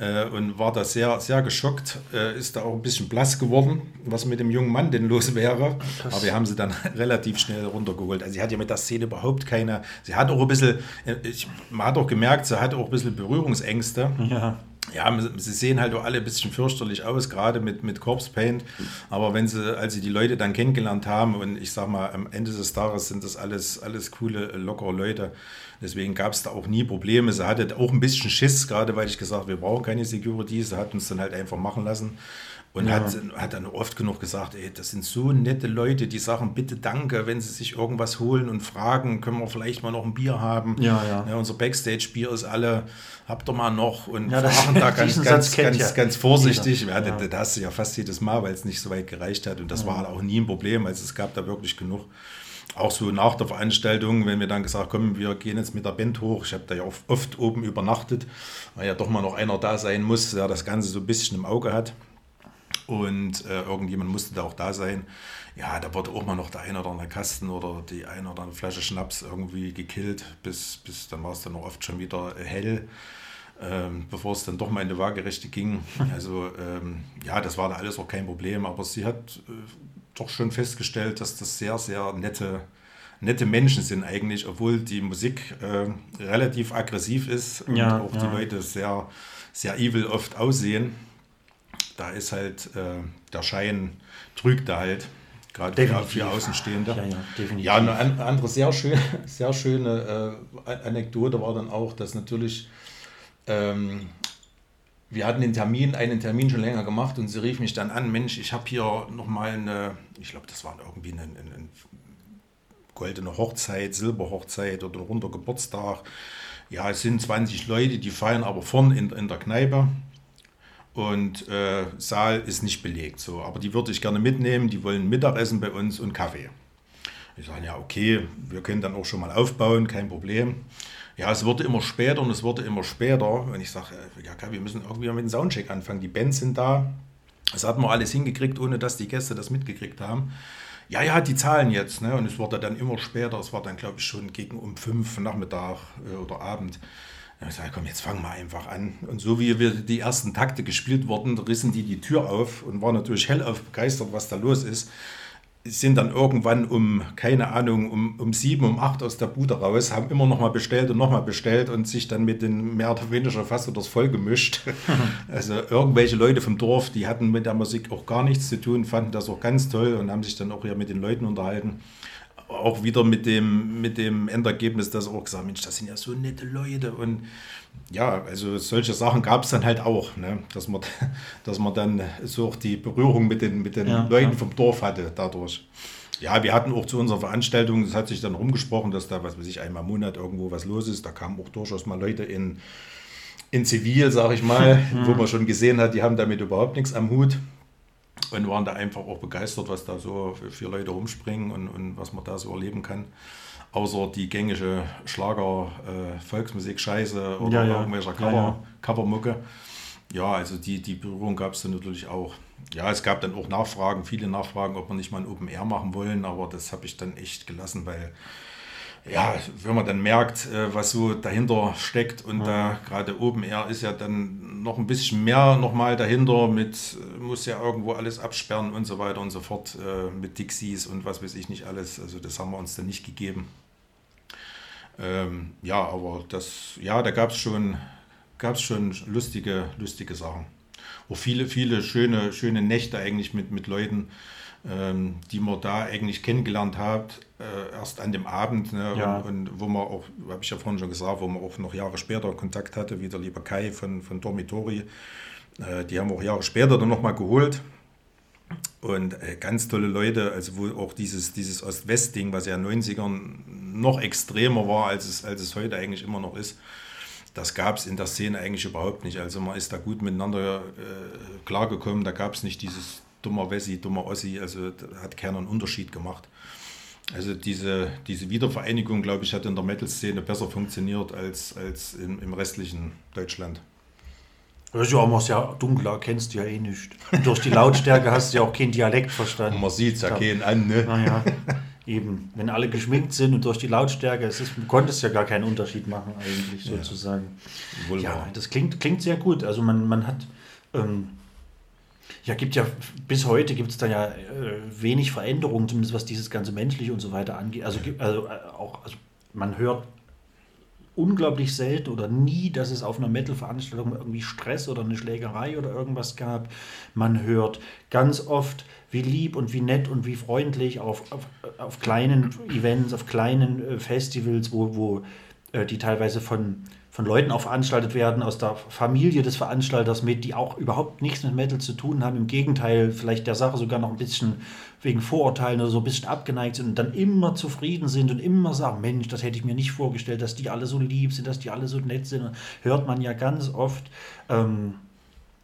äh, und war da sehr, sehr geschockt, äh, ist da auch ein bisschen blass geworden, was mit dem jungen Mann denn los wäre. Krass. Aber wir haben sie dann relativ schnell runtergeholt. Also sie hat ja mit der Szene überhaupt keine, sie hat auch ein bisschen, äh, ich, man hat auch gemerkt, sie hat auch ein bisschen Berührungsängste. Ja ja, sie sehen halt auch alle ein bisschen fürchterlich aus, gerade mit, mit Corpse Paint. Aber wenn sie, als sie die Leute dann kennengelernt haben, und ich sag mal, am Ende des Tages sind das alles, alles coole, lockere Leute. Deswegen gab es da auch nie Probleme. Sie hatte auch ein bisschen Schiss, gerade weil ich gesagt habe, wir brauchen keine Security. Sie hat uns dann halt einfach machen lassen. Und ja. hat, hat dann oft genug gesagt, ey, das sind so nette Leute, die sagen, bitte danke, wenn sie sich irgendwas holen und fragen, können wir vielleicht mal noch ein Bier haben. Ja, ja. ja unser Backstage-Bier ist alle, habt ihr mal noch und ja, fragen da ganz, ganz, ganz, ja. ganz vorsichtig. Ja, ja. Das hast du ja fast jedes Mal, weil es nicht so weit gereicht hat. Und das war auch nie ein Problem. Also es gab da wirklich genug. Auch so nach der Veranstaltung, wenn wir dann gesagt haben, wir gehen jetzt mit der Band hoch. Ich habe da ja oft oben übernachtet, weil ja doch mal noch einer da sein muss, der das Ganze so ein bisschen im Auge hat und äh, irgendjemand musste da auch da sein. Ja, da wurde auch mal noch der ein oder andere Kasten oder die eine oder andere Flasche Schnaps irgendwie gekillt, bis, bis dann war es dann auch oft schon wieder hell, ähm, bevor es dann doch mal in die Waagerechte ging. Also ähm, ja, das war da alles auch kein Problem, aber sie hat äh, doch schon festgestellt, dass das sehr, sehr nette, nette Menschen sind eigentlich, obwohl die Musik äh, relativ aggressiv ist und ja, auch ja. die Leute sehr, sehr evil oft aussehen da ist halt äh, der Schein trügt da halt. Gerade für, für Außenstehende. Ja, ja, definitiv. ja, eine andere sehr, schön, sehr schöne äh, Anekdote war dann auch, dass natürlich ähm, wir hatten den Termin, einen Termin schon länger gemacht und sie rief mich dann an, Mensch, ich habe hier nochmal eine, ich glaube, das war irgendwie eine, eine, eine, goldene Hochzeit, Silberhochzeit oder ein runder Geburtstag. Ja, es sind 20 Leute, die feiern aber vorne in, in der Kneipe und äh, Saal ist nicht belegt. So. Aber die würde ich gerne mitnehmen, die wollen Mittagessen bei uns und Kaffee. Ich sage, ja, okay, wir können dann auch schon mal aufbauen, kein Problem. Ja, es wurde immer später und es wurde immer später. Und ich sage, äh, ja, wir müssen irgendwie mit dem Soundcheck anfangen. Die Bands sind da. Das hatten wir alles hingekriegt, ohne dass die Gäste das mitgekriegt haben. Ja, ja, die zahlen jetzt. Ne? Und es wurde dann immer später. Es war dann, glaube ich, schon gegen um fünf Nachmittag äh, oder Abend. Ich gesagt, komm, jetzt fangen wir einfach an. Und so wie wir die ersten Takte gespielt wurden, rissen die die Tür auf und waren natürlich hellauf begeistert, was da los ist. Sind dann irgendwann um, keine Ahnung, um, um sieben, um acht aus der Bude raus, haben immer noch mal bestellt und noch mal bestellt und sich dann mit den mehr oder weniger fast das Voll gemischt. also irgendwelche Leute vom Dorf, die hatten mit der Musik auch gar nichts zu tun, fanden das auch ganz toll und haben sich dann auch hier mit den Leuten unterhalten auch wieder mit dem, mit dem Endergebnis, dass auch gesagt, Mensch, das sind ja so nette Leute und ja, also solche Sachen gab es dann halt auch, ne? dass, man, dass man dann so auch die Berührung mit den, mit den ja, Leuten ja. vom Dorf hatte dadurch. Ja, wir hatten auch zu unserer Veranstaltung, es hat sich dann rumgesprochen, dass da, was weiß ich, einmal im Monat irgendwo was los ist. Da kamen auch durchaus mal Leute in, in Zivil, sage ich mal, wo man schon gesehen hat, die haben damit überhaupt nichts am Hut und waren da einfach auch begeistert, was da so für Leute rumspringen und, und was man da so erleben kann. Außer die gängige Schlager-Volksmusik-Scheiße äh, oder ja, ja. irgendwelcher Cover, ja, Covermucke. Ja, also die, die Berührung gab es dann natürlich auch. Ja, es gab dann auch Nachfragen, viele Nachfragen, ob wir nicht mal ein Open Air machen wollen, aber das habe ich dann echt gelassen, weil ja, wenn man dann merkt, äh, was so dahinter steckt und da gerade oben Air ist ja dann noch ein bisschen mehr nochmal dahinter mit, äh, muss ja irgendwo alles absperren und so weiter und so fort äh, mit Dixies und was weiß ich nicht alles. Also das haben wir uns dann nicht gegeben. Ähm, ja, aber das, ja, da gab es schon, gab's schon lustige, lustige Sachen. Auch viele, viele schöne, schöne Nächte eigentlich mit, mit Leuten, die man da eigentlich kennengelernt hat, äh, erst an dem Abend. Ne, Ja. und, und wo man auch, habe ich ja vorhin schon gesagt, wo man auch noch Jahre später Kontakt hatte, wie der liebe Kai von, von Dormitori. Äh, die haben wir auch Jahre später dann nochmal geholt. Und äh, ganz tolle Leute, also wo auch dieses, dieses Ost-West-Ding, was ja in den 90ern noch extremer war, als es, als es heute eigentlich immer noch ist, das gab es in der Szene eigentlich überhaupt nicht. Also man ist da gut miteinander äh, klargekommen, da gab es nicht dieses dummer Wessi, dummer Ossi, also hat keiner einen Unterschied gemacht. Also diese, diese Wiedervereinigung, glaube ich, hat in der Metal-Szene besser funktioniert als, als im, im restlichen Deutschland. Das ist ja auch ja dunkler, kennst du ja eh nicht. Und durch die Lautstärke hast du ja auch keinen Dialekt verstanden. Man sieht es ja Ja. keinen an, ne? Naja, eben. Wenn alle geschminkt sind und durch die Lautstärke, es ist, du konntest ja gar keinen Unterschied machen, eigentlich sozusagen. Ja, wahr. das klingt, klingt sehr gut. Also man, man hat, ähm, ja, gibt ja, bis heute gibt es da ja äh, wenig Veränderungen, zumindest was dieses ganze Menschliche und so weiter angeht. Also, also äh, auch, also man hört unglaublich selten oder nie, dass es auf einer Metal-Veranstaltung irgendwie Stress oder eine Schlägerei oder irgendwas gab. Man hört ganz oft, wie lieb und wie nett und wie freundlich auf, auf, auf kleinen Events, auf kleinen äh, Festivals, wo, wo äh, die teilweise von, von Leuten auch veranstaltet werden, aus der Familie des Veranstalters mit, die auch überhaupt nichts mit Metal zu tun haben. Im Gegenteil, vielleicht der Sache sogar noch ein bisschen wegen Vorurteilen oder so ein bisschen abgeneigt sind und dann immer zufrieden sind und immer sagen, Mensch, das hätte ich mir nicht vorgestellt, dass die alle so lieb sind, dass die alle so nett sind. Hört man ja ganz oft. Ähm,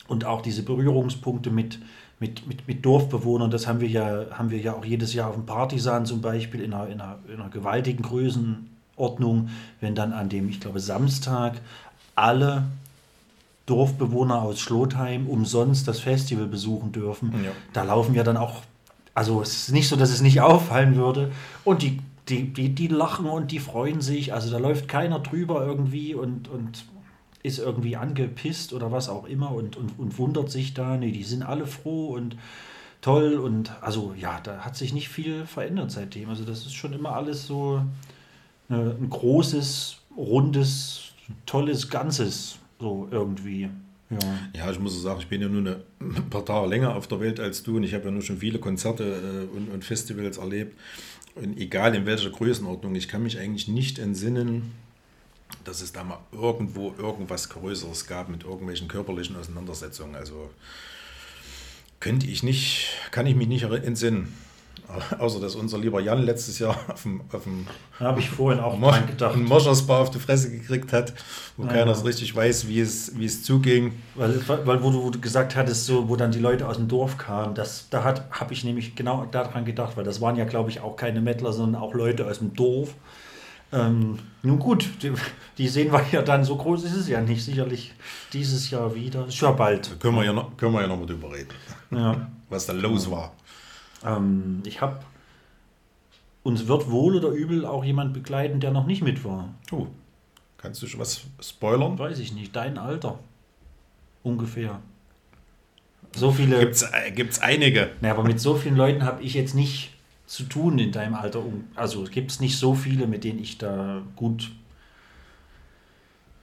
und auch diese Berührungspunkte mit, mit, mit, mit Dorfbewohnern, das haben wir, ja, haben wir ja auch jedes Jahr auf dem Partisan zum Beispiel in einer, in einer, in einer gewaltigen Größenordnung, wenn dann an dem, ich glaube, Samstag alle Dorfbewohner aus Schlotheim umsonst das Festival besuchen dürfen. Ja. Da laufen ja dann auch, also es ist nicht so, dass es nicht auffallen würde. Und die, die, die, die lachen und die freuen sich. Also da läuft keiner drüber irgendwie und, und ist irgendwie angepisst oder was auch immer und, und, und wundert sich da. Nee, die sind alle froh und toll und also ja, da hat sich nicht viel verändert seitdem. Also das ist schon immer alles so eine, ein großes, rundes, tolles Ganzes so irgendwie. Ja. Ja, ich muss sagen, ich bin ja nur ein paar Tage länger auf der Welt als du und ich habe ja nur schon viele Konzerte äh, und, und Festivals erlebt. Und egal in welcher Größenordnung, ich kann mich eigentlich nicht entsinnen, dass es da mal irgendwo irgendwas Größeres gab mit irgendwelchen körperlichen Auseinandersetzungen. Also könnte ich nicht, kann ich mich nicht entsinnen. Außer dass unser lieber Jan letztes Jahr auf dem, auf dem Da habe ich vorhin auch Mo gedacht. einen Moschersbar auf die Fresse gekriegt hat, wo Ja, keiner so richtig weiß, wie es, wie es zuging. Weil, weil wo, du, wo du gesagt hattest, so, wo dann die Leute aus dem Dorf kamen, das, da habe ich nämlich genau daran gedacht, weil das waren ja, glaube ich, auch keine Mettler, sondern auch Leute aus dem Dorf. Ähm, nun gut, die, die sehen wir ja dann, so groß ist es ja nicht, sicherlich dieses Jahr wieder. Ist ja bald. Können wir ja noch, können wir ja noch mal drüber reden, Ja. was da los war. Ähm, ich habe, uns wird wohl oder übel auch jemand begleiten, der noch nicht mit war. Oh, kannst du schon was spoilern? Weiß ich nicht, dein Alter. Ungefähr. So viele. Gibt's, äh, gibt's einige. Na, aber mit so vielen Leuten habe ich jetzt nicht zu tun in deinem Alter. Also es gibt nicht so viele, mit denen ich da gut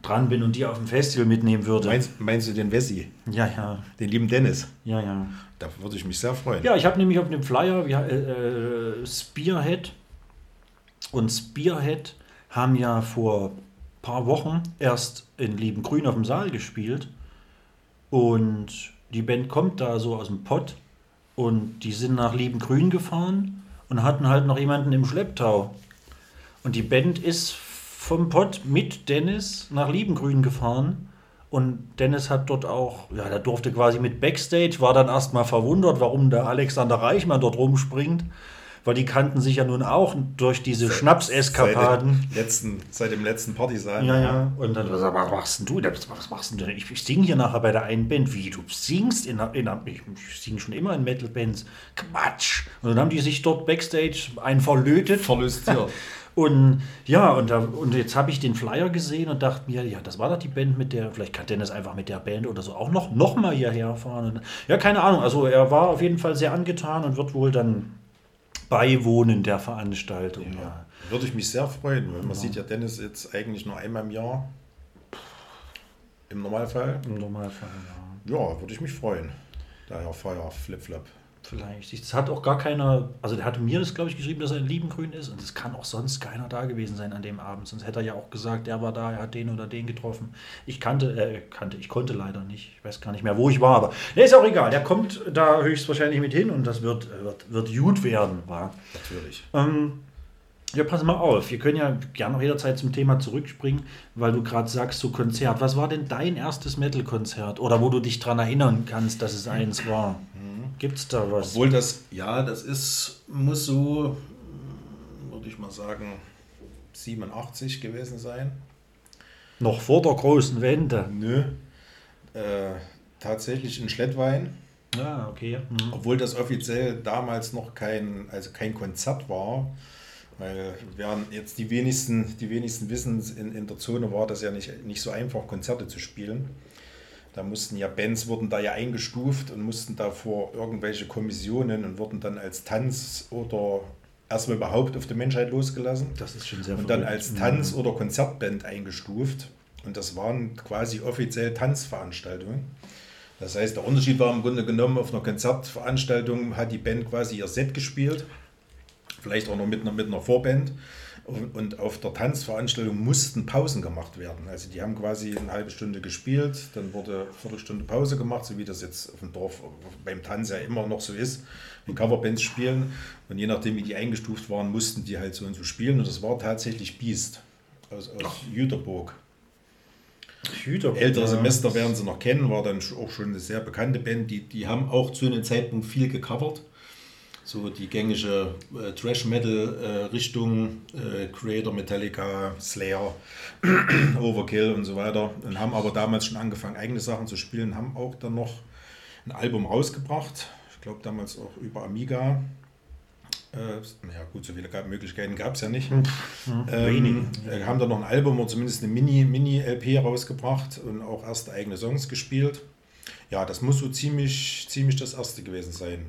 dran bin und die auf dem Festival mitnehmen würde. Meinst, meinst du den Wessi, ja, ja, den lieben Dennis? ja, ja. Da würde ich mich sehr freuen. Ja, ich habe nämlich auf dem Flyer wir, äh, äh, Spearhead und Spearhead haben ja vor ein paar Wochen erst in Liebengrün auf dem Saal gespielt und die Band kommt da so aus dem Pott und die sind nach Liebengrün gefahren und hatten halt noch jemanden im Schlepptau. Und die Band ist vom Pott mit Dennis nach Liebengrün gefahren. Und Dennis hat dort auch, ja, der durfte quasi mit Backstage, war dann erstmal verwundert, warum der Alexander Reichmann dort rumspringt. weil die kannten sich ja nun auch durch diese Schnapseskapaden. Seit, dem letzten, seit dem letzten Partysaal. Ja, ja. Und dann, was, was machst denn du? Was machst denn du? Ich, ich singe hier nachher bei der einen Band. Wie, du singst in, in, ich, ich singe schon immer in Metal-Bands. Quatsch. Und dann haben die sich dort Backstage einen verlötet. Verlöst, ja. Und ja, und, da, und jetzt habe ich den Flyer gesehen und dachte mir, ja, das war doch die Band mit der, vielleicht kann Dennis einfach mit der Band oder so auch noch, noch mal hierher fahren. Und, ja, keine Ahnung. Also er war auf jeden Fall sehr angetan und wird wohl dann beiwohnen der Veranstaltung. Ja. ja. Würde ich mich sehr freuen, weil man ja. sieht ja Dennis jetzt eigentlich nur einmal im Jahr. Im Normalfall. Im Normalfall, ja. Ja, würde ich mich freuen. Daher Feuer, Flip-Flop. Vielleicht. Es hat auch gar keiner, also der hatte mir das, glaube ich, geschrieben, dass er in Liebengrün ist und es kann auch sonst keiner da gewesen sein an dem Abend. Sonst hätte er ja auch gesagt, der war da, er hat den oder den getroffen. Ich kannte, äh, kannte, ich konnte leider nicht. Ich weiß gar nicht mehr, wo ich war, aber ne, ist auch egal. Der kommt da höchstwahrscheinlich mit hin und das wird, wird, wird gut werden, war. Natürlich. Ähm, ja, pass mal auf. Wir können ja gerne noch jederzeit zum Thema zurückspringen, weil du gerade sagst, so Konzert. Was war denn dein erstes Metal-Konzert? Oder wo du dich daran erinnern kannst, dass es eins war? Gibt es da was? Obwohl das, ja, das ist, muss so, würde ich mal sagen, 87 gewesen sein. Noch vor der großen Wende? Nö. Äh, tatsächlich in Schlettwein. Ah, okay. Mhm. Obwohl das offiziell damals noch kein, also kein Konzert war. Weil während jetzt die wenigsten, die wenigsten wissen, in, in der Zone war das ja nicht, nicht so einfach, Konzerte zu spielen. Da mussten ja Bands wurden da ja eingestuft und mussten da vor irgendwelche Kommissionen und wurden dann als Tanz oder erstmal überhaupt auf die Menschheit losgelassen. Das ist schon sehr Und dann als Tanz- mhm. oder Konzertband eingestuft. Und das waren quasi offiziell Tanzveranstaltungen. Das heißt, der Unterschied war im Grunde genommen, auf einer Konzertveranstaltung hat die Band quasi ihr Set gespielt. Vielleicht auch noch mit einer, mit einer Vorband. Und auf der Tanzveranstaltung mussten Pausen gemacht werden. Also die haben quasi eine halbe Stunde gespielt, dann wurde eine Viertelstunde Pause gemacht, so wie das jetzt auf dem Dorf beim Tanz ja immer noch so ist, wie Coverbands spielen. Und je nachdem, wie die eingestuft waren, mussten die halt so und so spielen. Und das war tatsächlich Beast aus, aus Jüterburg. Jüterburg. Ältere Semester werden sie noch kennen, war dann auch schon eine sehr bekannte Band. Die, die haben auch zu einem Zeitpunkt viel gecovert so die gängige äh, Trash-Metal-Richtung, äh, äh, Creator, Metallica, Slayer, Overkill und so weiter. Und haben aber damals schon angefangen, eigene Sachen zu spielen, haben auch dann noch ein Album rausgebracht. Ich glaube damals auch über Amiga. Äh, ja gut, so viele Möglichkeiten gab es ja nicht. Hm, hm, ähm, äh, haben dann noch ein Album oder zumindest eine Mini-LP Mini rausgebracht und auch erste eigene Songs gespielt. Ja, das muss so ziemlich, ziemlich das erste gewesen sein.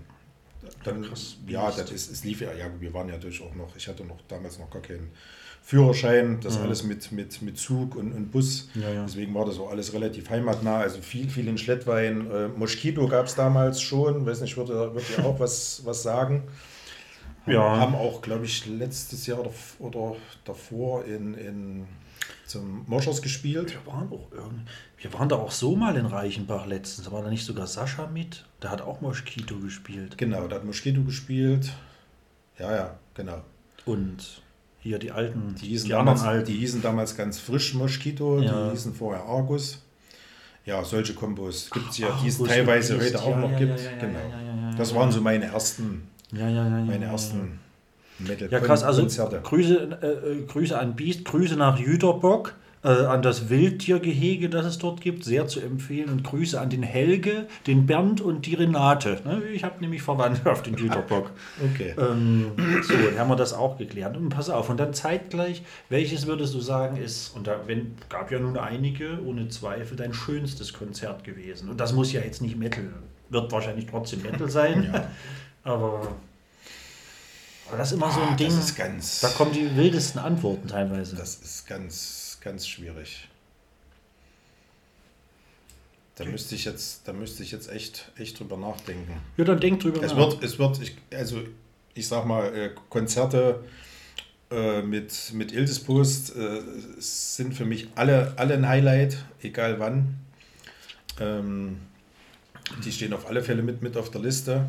Dann, Krass, ja, das ist, es lief ja, ja, wir waren ja natürlich auch noch, ich hatte noch damals noch gar keinen Führerschein, das mhm. alles mit, mit, mit Zug und, und Bus. Ja, ja. Deswegen war das auch alles relativ heimatnah. Also viel, viel in Schlettwein. Äh, Moschito gab es damals schon, weiß nicht, würde, würde ja auch was, was sagen. Ja. Haben auch, glaube ich, letztes Jahr oder, oder davor in, in zum Moschers gespielt. Wir waren, auch irgend, wir waren da auch so mal in Reichenbach letztens. War da nicht sogar Sascha mit? Der hat auch Moschito gespielt. Genau, der hat Moschito gespielt. Ja, ja, genau. Und hier die alten, die hießen, die damals, alten. Die hießen damals ganz frisch Moschito, ja. die hießen vorher Argus. Ja, solche Kombos gibt es ja, die es teilweise heute auch ja, noch ja, gibt. genau. das waren so meine ersten, meine ersten Metal ja, krass. Also Grüße, äh, äh, Grüße an Biest, Grüße nach Jüterbock, äh, an das Wildtiergehege, das es dort gibt, sehr zu empfehlen. Und Grüße an den Helge, den Bernd und die Renate. Ne, ich habe nämlich Verwandtschaft in Jüterbock. okay. Ähm, so, dann haben wir das auch geklärt. Und pass auf, und dann zeitgleich, welches würdest du sagen ist, und da wenn, gab ja nun einige, ohne Zweifel, dein schönstes Konzert gewesen. Und das muss ja jetzt nicht Metal, wird wahrscheinlich trotzdem Metal sein. ja. Aber aber das ist immer so ein ah, Ding. Ganz, da kommen die wildesten Antworten teilweise. Das ist ganz, ganz schwierig. Da müsste ich jetzt, da müsste ich jetzt echt, echt drüber nachdenken. Ja, dann denk drüber es nach. Wird, es wird, ich, also ich sag mal, äh, Konzerte äh, mit, mit Ildispost äh, sind für mich alle, alle ein Highlight, egal wann. Ähm, die stehen auf alle Fälle mit, mit auf der Liste.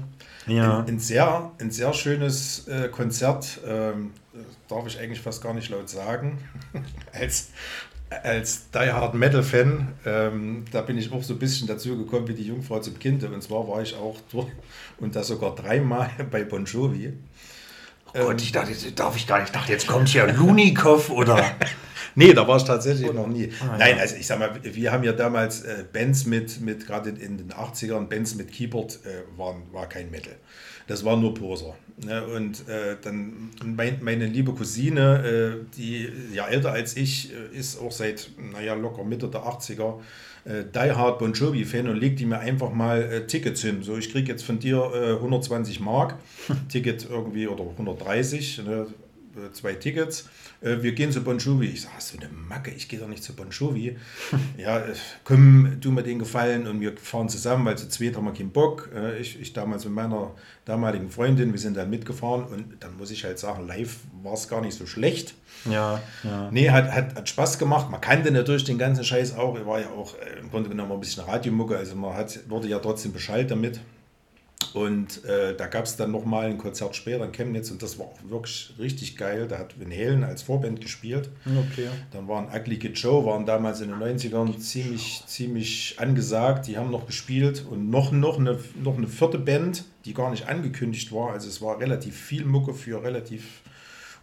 Ja. Ein, ein, sehr, ein sehr schönes äh, Konzert, ähm, darf ich eigentlich fast gar nicht laut sagen. als, als Die Hard Metal Fan, ähm, da bin ich auch so ein bisschen dazu gekommen wie die Jungfrau zum Kind. Und zwar war ich auch durch und das sogar dreimal bei Bon Jovi. Oh Gott, ich dachte, jetzt darf ich gar nicht. Ich dachte, jetzt kommt hier Lunikov oder. Nee, da war ich tatsächlich noch nie. Ah, Nein, ja. also ich sag mal, wir haben ja damals äh, Bands mit, mit gerade in den 80ern, Bands mit Keyboard äh, waren, war kein Metal. Das war nur Poser. Ne? Und äh, dann mein, meine liebe Cousine, äh, die ja älter als ich, äh, ist auch seit, naja, locker Mitte der 80er äh, Die Hard Bon Jovi-Fan und legt die mir einfach mal äh, Tickets hin. So, ich kriege jetzt von dir äh, 120 Mark, Ticket irgendwie oder 130, ne? Äh, zwei Tickets. Äh, wir gehen zu Bon Jovi. Ich sage, hast du eine Macke? Ich gehe doch nicht zu Bon Jovi. ja, äh, komm, du mir den Gefallen und wir fahren zusammen, weil zu zweit haben wir keinen Bock. Ich, ich damals mit meiner damaligen Freundin, wir sind dann mitgefahren und dann muss ich halt sagen, live war es gar nicht so schlecht. Ja, ja. Nee, hat, hat, hat Spaß gemacht. Man kannte natürlich den ganzen Scheiß auch. Er war ja auch im Grunde genommen ein bisschen Radiomucke, also man hat, wurde ja trotzdem Bescheid damit. Und äh, da gab es dann nochmal ein Konzert später in Chemnitz und das war auch wirklich richtig geil. Da hat Van Halen als Vorband gespielt. Okay. Dann waren Ugly Kid Joe, waren damals in den 90ern ziemlich, ziemlich angesagt. Die haben noch gespielt und noch, noch, eine, noch eine vierte Band, die gar nicht angekündigt war. Also es war relativ viel Mucke für relativ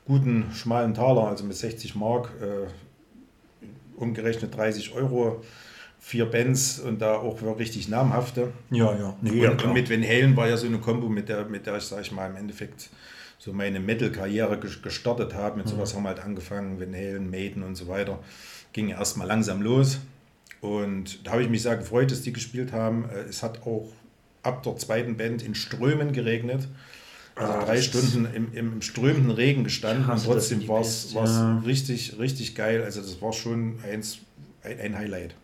guten, schmalen Taler, also mit 60 Mark, äh, umgerechnet 30 Euro vier Bands und da auch richtig namhafte. Ja, ja. Nee, und, und, mit Van Halen war ja so eine Kombo, mit der, mit der ich, sag ich mal, im Endeffekt so meine Metal-Karriere gestartet habe. Mit mhm. sowas haben wir halt angefangen, Van Halen, Maiden und so weiter. Ging erst mal langsam los. Und da habe ich mich sehr gefreut, dass die gespielt haben. Äh, es hat auch ab der zweiten Band in Strömen geregnet. Also ah, drei Stunden im, im strömenden Regen gestanden und trotzdem war es ja. richtig, richtig geil. Also das war schon eins, ein, ein Highlight.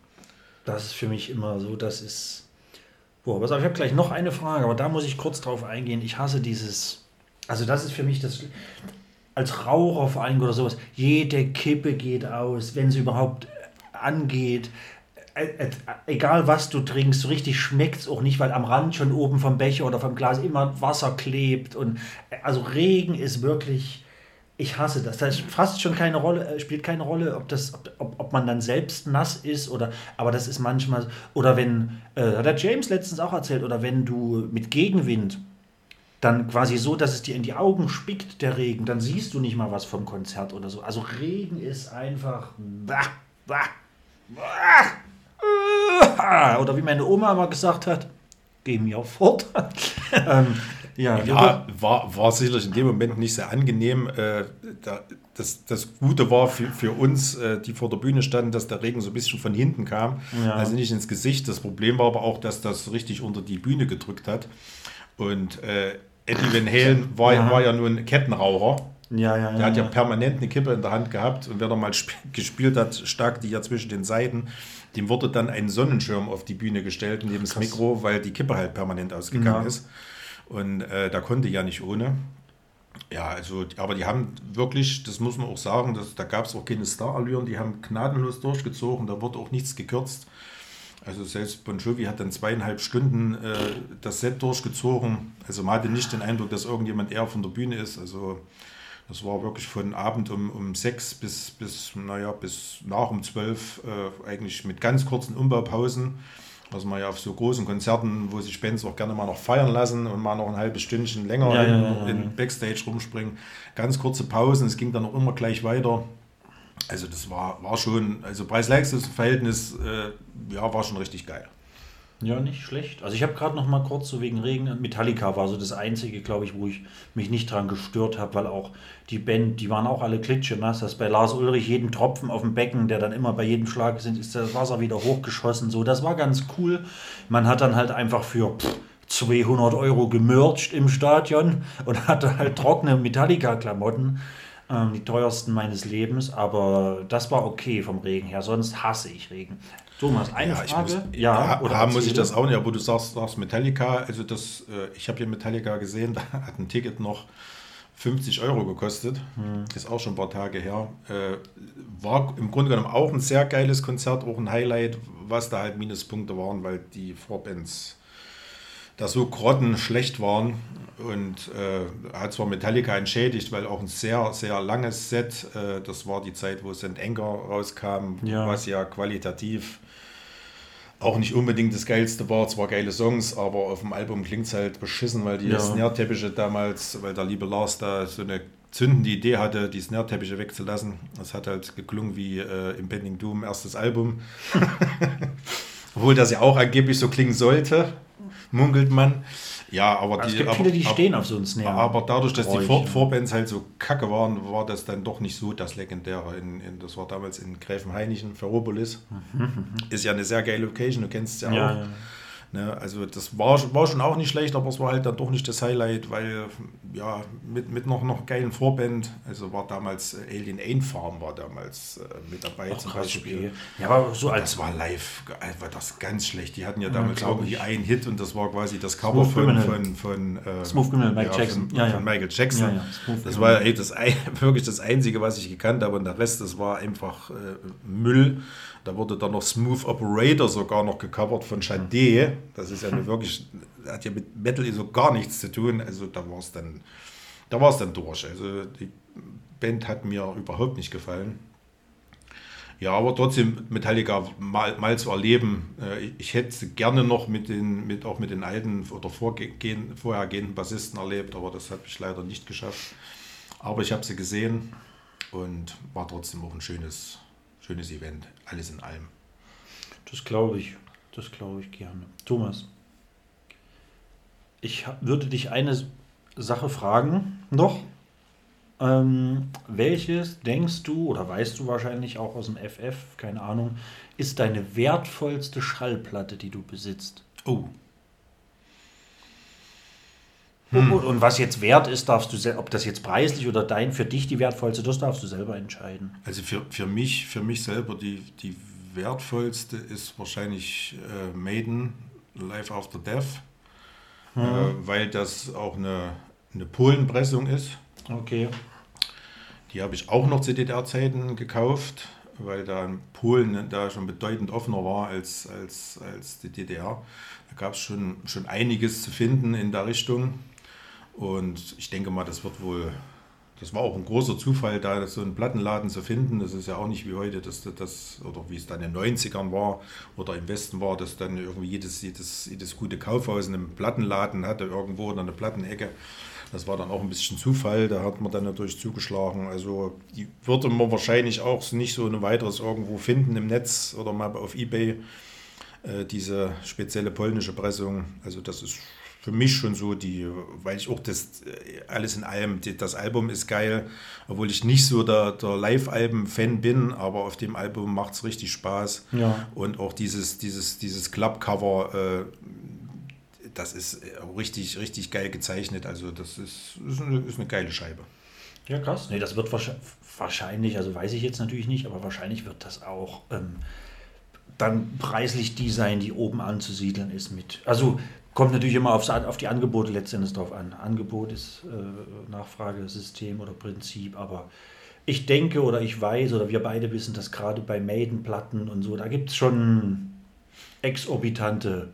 Das ist für mich immer so, das ist. Boah, was, ich habe gleich noch eine Frage, aber da muss ich kurz drauf eingehen. Ich hasse dieses. Also, das ist für mich das. Als Raucher vor allem oder sowas, jede Kippe geht aus, wenn sie überhaupt angeht. Egal was du trinkst, so richtig schmeckt es auch nicht, weil am Rand schon oben vom Becher oder vom Glas immer Wasser klebt. Und also Regen ist wirklich ich hasse das. Das fast schon keine Rolle, äh, spielt keine Rolle, ob, das, ob, ob man dann selbst nass ist oder, aber das ist manchmal, oder wenn, äh, hat der James letztens auch erzählt, oder wenn du mit Gegenwind dann quasi so, dass es dir in die Augen spickt, der Regen, dann siehst du nicht mal was vom Konzert oder so. Also Regen ist einfach. Oder wie meine Oma mal gesagt hat, geh mir fort. ja, ja war, war sicherlich in dem Moment nicht sehr angenehm. Äh, da, das, das Gute war für, für uns, äh, die vor der Bühne standen, dass der Regen so ein bisschen von hinten kam, ja. also nicht ins Gesicht. Das Problem war aber auch, dass das richtig unter die Bühne gedrückt hat. Und äh, Eddie Van Halen war ja. war ja nun Kettenraucher. Ja, ja, Der hat ja permanent eine Kippe in der Hand gehabt und wer da mal gespielt hat, stak die ja zwischen den Seiten. Dem wurde dann ein Sonnenschirm auf die Bühne gestellt neben das Mikro, weil die Kippe halt permanent ausgegangen ja. ist. Und äh, da konnte ja nicht ohne. Ja, also, aber die haben wirklich, das muss man auch sagen, dass, da gab es auch keine Starallüren, die haben gnadenlos durchgezogen, da wurde auch nichts gekürzt. Also selbst Bon Jovi hat dann zweieinhalb Stunden äh, das Set durchgezogen. Also man hatte nicht den Eindruck, dass irgendjemand eher von der Bühne ist. Also das war wirklich von Abend um, um sechs bis, bis, naja, bis nach um zwölf äh, eigentlich mit ganz kurzen Umbaupausen was man ja auf so großen Konzerten, wo sich Bands auch gerne mal noch feiern lassen und mal noch ein halbes Stündchen länger ja, in, ja, ja, in, Backstage rumspringen. Ganz kurze Pausen, es ging dann auch immer gleich weiter. Also das war, war schon, also Preis-Leistungs-Verhältnis, äh, ja, war schon richtig geil. Ja, nicht schlecht. Also ich habe gerade noch mal kurz so wegen Regen, Metallica war so das Einzige, glaube ich, wo ich mich nicht dran gestört habe, weil auch die Band, die waren auch alle klitschenass, dass bei Lars Ulrich jeden Tropfen auf dem Becken, der dann immer bei jedem Schlag sind, ist das Wasser wieder hochgeschossen. So, das war ganz cool. Man hat dann halt einfach für 200 Euro gemercht im Stadion und hatte halt trockene Metallica-Klamotten ähm, die teuersten meines Lebens, aber das war okay vom Regen her. Sonst hasse ich Regen. Thomas, eine ja, Frage. Muss, ja, oder haben muss ich das auch nicht, aber du sagst, sagst Metallica, also das, äh, ich habe hier Metallica gesehen, da hat ein Ticket noch 50 Euro gekostet. Hm. Ist auch schon ein paar Tage her. Äh, war im Grunde genommen auch ein sehr geiles Konzert, auch ein Highlight, was da halt Minuspunkte waren, weil die Vorbands da so grottenschlecht waren und äh, hat zwar Metallica entschädigt, weil auch ein sehr, sehr langes Set, äh, das war die Zeit, wo St. Anger rauskam, ja. was ja qualitativ auch nicht unbedingt das Geilste war. Zwar geile Songs, aber auf dem Album klingt es halt beschissen, weil die Ja. Snare-Teppiche damals, weil der liebe Lars da so eine zündende Idee hatte, die Snare-Teppiche wegzulassen. Das hat halt geklungen wie äh, Impending Doom, erstes Album. Obwohl das ja auch angeblich so klingen sollte, munkelt man. Ja, aber Es die, gibt aber, viele, die aber- stehen auf so einen Snare. aber dadurch, dass die Vor. Vorbands halt so kacke waren, war das dann doch nicht so das Legendäre. In, in, das war damals in Gräfenhainichen, Ferropolis. Ist ja eine sehr geile Location, du kennst es ja, Mhm. Ja, auch. ja. Ne, also das war, war schon auch nicht schlecht, aber es war halt dann doch nicht das Highlight, weil ja, mit, mit noch, noch geilen Vorband, also war damals äh, Alien Ain Farm war damals äh, mit dabei zum Krass, Beispiel. okay. Ja, aber so als Das war live, äh, war das ganz schlecht. Die hatten ja Ja, damals glaub irgendwie ich. einen Hit und das war quasi das Cover Smooth von, Criminal. von, von äh, Smooth Criminal, Michael ja, Jackson. Von, Ja, ja. von Michael Jackson. Ja, ja, das war ey, das, wirklich das Einzige, was ich gekannt habe und der Rest, das war einfach äh, Müll. Da wurde dann noch Smooth Operator sogar noch gecovert von Sade. Das ist ja wirklich, hat ja mit Metal so gar nichts zu tun. Also da war es dann, da war es dann durch. Also die Band hat mir überhaupt nicht gefallen. Ja, aber trotzdem Metallica mal, mal zu erleben. Äh, ich- ich hätte sie gerne noch mit den, mit, auch mit den alten oder vorgehen, vorhergehenden Bassisten erlebt, aber das habe ich leider nicht geschafft. Aber ich habe sie gesehen und war trotzdem auch ein schönes, schönes Event. Alles in allem. Das glaube ich. Das glaube ich gerne. Thomas, ich würde dich eine Sache fragen noch. Ähm, welches denkst du oder weißt du wahrscheinlich auch aus dem FF, keine Ahnung, ist deine wertvollste Schallplatte, die du besitzt? Oh, Und, und was jetzt wert ist, darfst du, ob das jetzt preislich oder dein für dich die wertvollste, das darfst du selber entscheiden. also für, für, mich, für mich selber die, die wertvollste ist wahrscheinlich äh, Maiden, Life After Death, äh, weil das auch eine, eine Polenpressung ist. Okay. Die habe ich auch noch zu DDR-Zeiten gekauft, weil da in Polen da schon bedeutend offener war als, als, als die DDR. Da gab es schon, schon einiges zu finden in der Richtung. Und ich denke mal, das wird wohl, das war auch ein großer Zufall, da so einen Plattenladen zu finden. Das ist ja auch nicht wie heute, dass das, oder wie es dann in den 90ern war oder im Westen war, dass dann irgendwie jedes, jedes, jedes gute Kaufhaus einen Plattenladen hatte, irgendwo oder eine Plattenecke. Das war dann auch ein bisschen Zufall, da hat man dann natürlich zugeschlagen. Also die würde man wahrscheinlich auch nicht so ein weiteres irgendwo finden im Netz oder mal auf Ebay, äh, diese spezielle polnische Pressung. Also das ist für mich schon so die, weil ich auch das äh, alles in allem, das Album ist geil, obwohl ich nicht so der, der Live-Alben-Fan bin, aber auf dem Album macht es richtig Spaß. Ja. Und auch dieses, dieses, dieses Club-Cover, äh, das ist äh, auch richtig, richtig geil gezeichnet. Also das ist, ist, eine, ist eine geile Scheibe. Ja, krass. Nee, das wird wahrsch- wahrscheinlich, also weiß ich jetzt natürlich nicht, aber wahrscheinlich wird das auch ähm, dann preislich die sein, die oben anzusiedeln ist mit. Also kommt natürlich immer aufs, auf die Angebote letztendlich drauf an. Angebot ist äh, Nachfragesystem oder Prinzip, aber ich denke oder ich weiß oder wir beide wissen, dass gerade bei Maiden-Platten und so, da gibt es schon exorbitante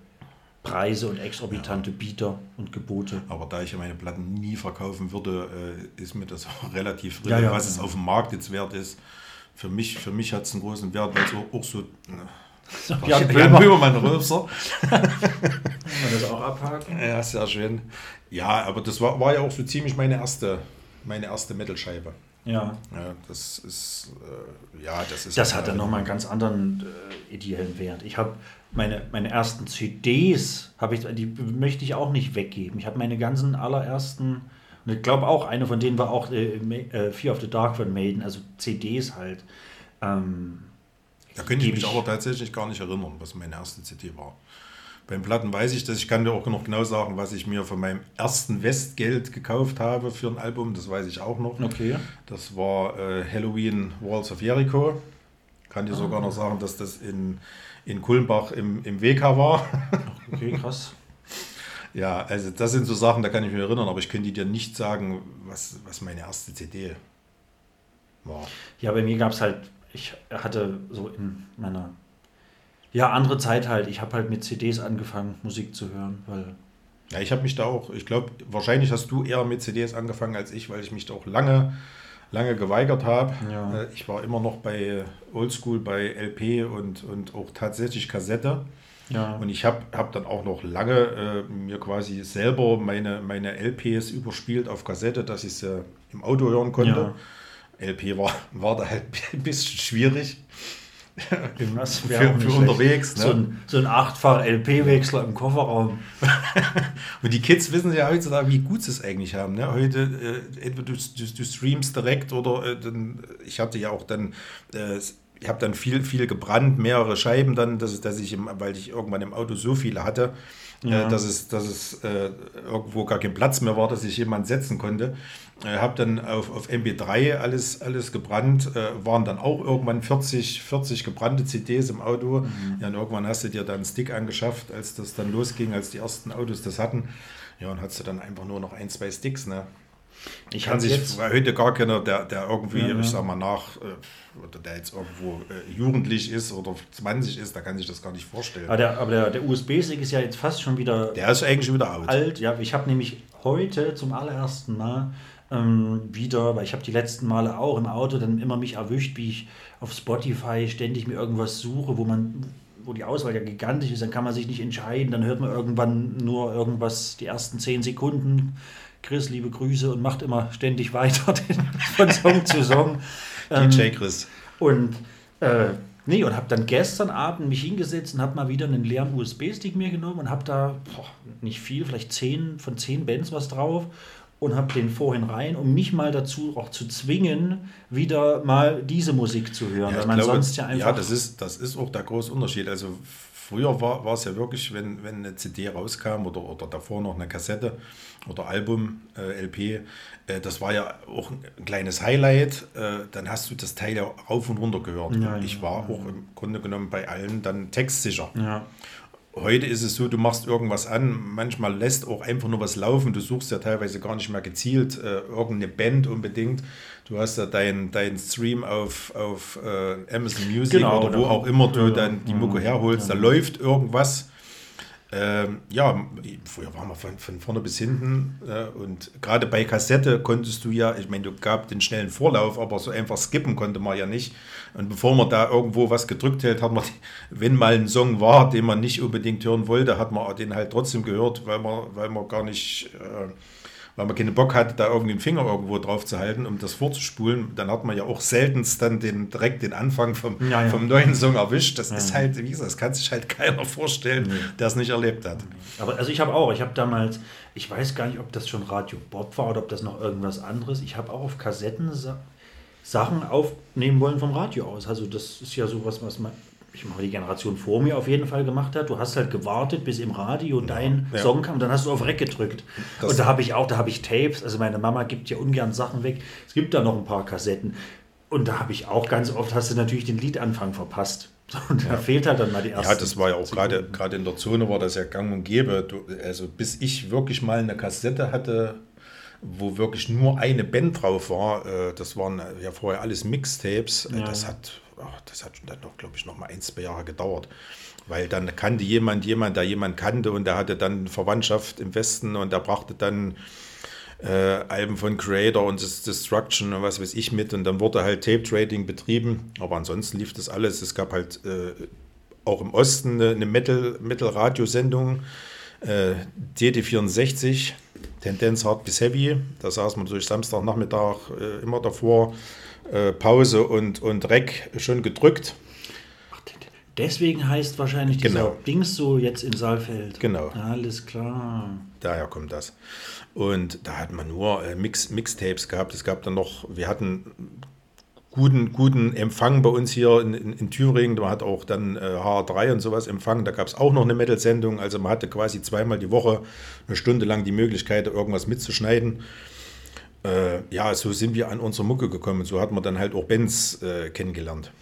Preise und exorbitante Bieter und Gebote. Aber da ich ja meine Platten nie verkaufen würde, äh, ist mir das auch relativ Ja, drin, ja, was es ja. auf dem Markt jetzt wert ist. Für mich, für mich hat es einen großen Wert, weil es auch, auch so. Ne, Jan Jan Böhmer. Böhmermann Rülpser. Kann man das auch abhaken? Ja, sehr schön. Ja, aber das war, war ja auch so ziemlich meine erste, meine erste Metal-Scheibe. Ja. Ja, das ist, äh, ja, das ist. Das hat dann nochmal einen ganz anderen äh, ideellen Wert. Ich habe meine, meine ersten CDs, habe ich, die möchte ich auch nicht weggeben. Ich habe meine ganzen allerersten, und ich glaube auch, eine von denen war auch äh, äh, Fear of the Dark von Maiden, also CDs halt. Ähm, Da könnte ich mich aber tatsächlich gar nicht erinnern, was meine erste CD war. Beim Platten weiß ich das. Ich kann dir auch noch genau sagen, was ich mir von meinem ersten Westgeld gekauft habe für ein Album. Das weiß ich auch noch. Okay. Das war äh, Halloween Walls of Jericho. Kann Ah. dir sogar noch sagen, dass das in, in Kulmbach im, im WK war. Okay, krass. ja, also das sind so Sachen, da kann ich mich erinnern, aber ich könnte dir nicht sagen, was, was meine erste CD war. Ja, bei mir gab es halt, ich hatte so in meiner, ja, andere Zeit halt, ich habe halt mit CDs angefangen, Musik zu hören, weil Ja, ich habe mich da auch, ich glaube, wahrscheinlich hast du eher mit CDs angefangen als ich, weil ich mich da auch lange, lange geweigert habe. Ja. Äh, Ich war immer noch bei Oldschool, bei LP und, und auch tatsächlich Kassette. Ja. Und ich habe hab dann auch noch lange äh, mir quasi selber meine, meine LPs überspielt auf Kassette, dass ich sie im Auto hören konnte. LP war, war da halt ein bisschen schwierig. Das für, für unterwegs. schlecht. So Ne? ein, so ein achtfach LP-Wechsler im Kofferraum. Und die Kids wissen ja heutzutage, wie gut sie es eigentlich haben. Ne? Heute, äh, entweder du, du, du streamst direkt oder äh, dann, ich hatte ja auch dann, äh, ich habe dann viel, viel gebrannt, mehrere Scheiben dann, dass, dass ich, im, weil ich irgendwann im Auto so viele hatte, Ja. äh, dass es, dass es äh, irgendwo gar kein Platz mehr war, dass ich jemand setzen konnte. Äh, habe dann auf, auf MP3 alles, alles gebrannt, äh, waren dann auch irgendwann 40, 40 gebrannte CDs im Auto. Mhm. Ja, und irgendwann hast du dir dann einen Stick angeschafft, als das dann losging, als die ersten Autos das hatten. Ja, und hast du dann einfach nur noch ein, zwei Sticks. Ne? Ich Kann sich heute gar keiner, der, der irgendwie, Ja, ja. ich sag mal, nach, äh, oder der jetzt irgendwo äh, jugendlich ist oder 20 ist, der kann sich das gar nicht vorstellen. aber der, aber der, der USB-Stick ist ja jetzt fast schon wieder Der ist eigentlich schon wieder out. alt. Ja, ich habe nämlich heute zum allerersten Mal ähm, wieder, weil ich habe die letzten Male auch im Auto dann immer mich erwischt, wie ich auf Spotify ständig mir irgendwas suche, wo man wo die Auswahl ja gigantisch ist, dann kann man sich nicht entscheiden, dann hört man irgendwann nur irgendwas, die ersten zehn Sekunden. Chris, liebe Grüße und macht immer ständig weiter den, von Song zu Song. Ähm, DJ Chris. und äh, nee, und habe dann gestern Abend mich hingesetzt und habe mal wieder einen leeren USB-Stick mir genommen und habe da boah, nicht viel, vielleicht zehn von zehn Bands was drauf und habe den vorhin rein, um mich mal dazu auch zu zwingen, wieder mal diese Musik zu hören, Ja, weil man glaube, sonst ja einfach ja das, ist, das ist auch der große Unterschied. Also früher war, war es ja wirklich, wenn, wenn eine CD rauskam oder, oder davor noch eine Kassette oder Album, äh, LP, äh, das war ja auch ein kleines Highlight. Äh, dann hast du das Teil ja rauf und runter gehört. Ja, Und ich ja, war auch im Grunde genommen bei allen dann textsicher. ja. Heute ist es so, du machst irgendwas an, manchmal lässt auch einfach nur was laufen. Du suchst ja teilweise gar nicht mehr gezielt äh, irgendeine Band unbedingt. Du hast ja deinen dein Stream auf, auf äh, Amazon Music Genau, oder wo da- auch immer du ja, dann die ja, Mucke herholst. Da läuft irgendwas. Ähm, ja, früher waren wir von, von vorne bis hinten äh, und gerade bei Kassette konntest du ja, ich meine, du gab den schnellen Vorlauf, aber so einfach skippen konnte man ja nicht. Und bevor man da irgendwo was gedrückt hält, hat man, wenn mal ein Song war, den man nicht unbedingt hören wollte, hat man den halt trotzdem gehört, weil man, weil man gar nicht, äh, weil man keinen Bock hatte, da irgendwie den Finger irgendwo drauf zu halten, um das vorzuspulen. Dann hat man ja auch seltenst dann den, direkt den Anfang vom, Ja, ja. vom neuen Song erwischt. Das ist halt, wie gesagt, das kann sich halt keiner vorstellen, der es nicht erlebt hat. Aber also ich habe auch, ich habe damals, ich weiß gar nicht, ob das schon Radio Bob war oder ob das noch irgendwas anderes. Ich habe auch auf Kassetten Sa Sachen aufnehmen wollen vom Radio aus. Also das ist ja sowas, was man, ich mache die Generation vor mir auf jeden Fall gemacht hat. Du hast halt gewartet, bis im Radio dein ja. Song kam, dann hast du auf Rec gedrückt. Das- und da habe ich auch, da habe ich Tapes. Also meine Mama gibt ja ungern Sachen weg. Es gibt da noch ein paar Kassetten. Und da habe ich auch ganz oft, hast du natürlich den Liedanfang verpasst. Und da fehlt halt dann mal die erste. Ja, das war ja auch gerade gerade in der Zone war das ja gang und gäbe. Du, also bis ich wirklich mal eine Kassette hatte, wo wirklich nur eine Band drauf war, äh, das waren ja vorher alles Mixtapes. Äh, Ja. Das hat das hat dann noch, glaube ich, noch mal ein, zwei Jahre gedauert. Weil dann kannte jemand jemand, der jemand kannte und der hatte dann Verwandtschaft im Westen und der brachte dann äh, Alben von Creator und Destruction und was weiß ich mit und dann wurde halt Tape Trading betrieben, aber ansonsten lief das alles. Es gab halt äh, auch im Osten eine, eine Metal, Metal-Radio-Sendung, äh, DT64, Tendenz Hard bis Heavy. Da saß man durch Samstagnachmittag äh, immer davor, äh, Pause und, und Rec schon gedrückt. Deswegen heißt wahrscheinlich dieser Genau. Dings so jetzt in Saalfeld. Genau. Alles klar. Daher kommt das. Und da hat man nur äh, Mix, Mixtapes gehabt. Es gab dann noch, wir hatten guten, guten Empfang bei uns hier in, in, in Thüringen. Man hat auch dann äh, HR3 und sowas empfangen. Da gab es auch noch eine Metal-Sendung. Also man hatte quasi zweimal die Woche eine Stunde lang die Möglichkeit, irgendwas mitzuschneiden. Äh, ja, so sind wir an unsere Mucke gekommen. So hat man dann halt auch Bands äh, kennengelernt.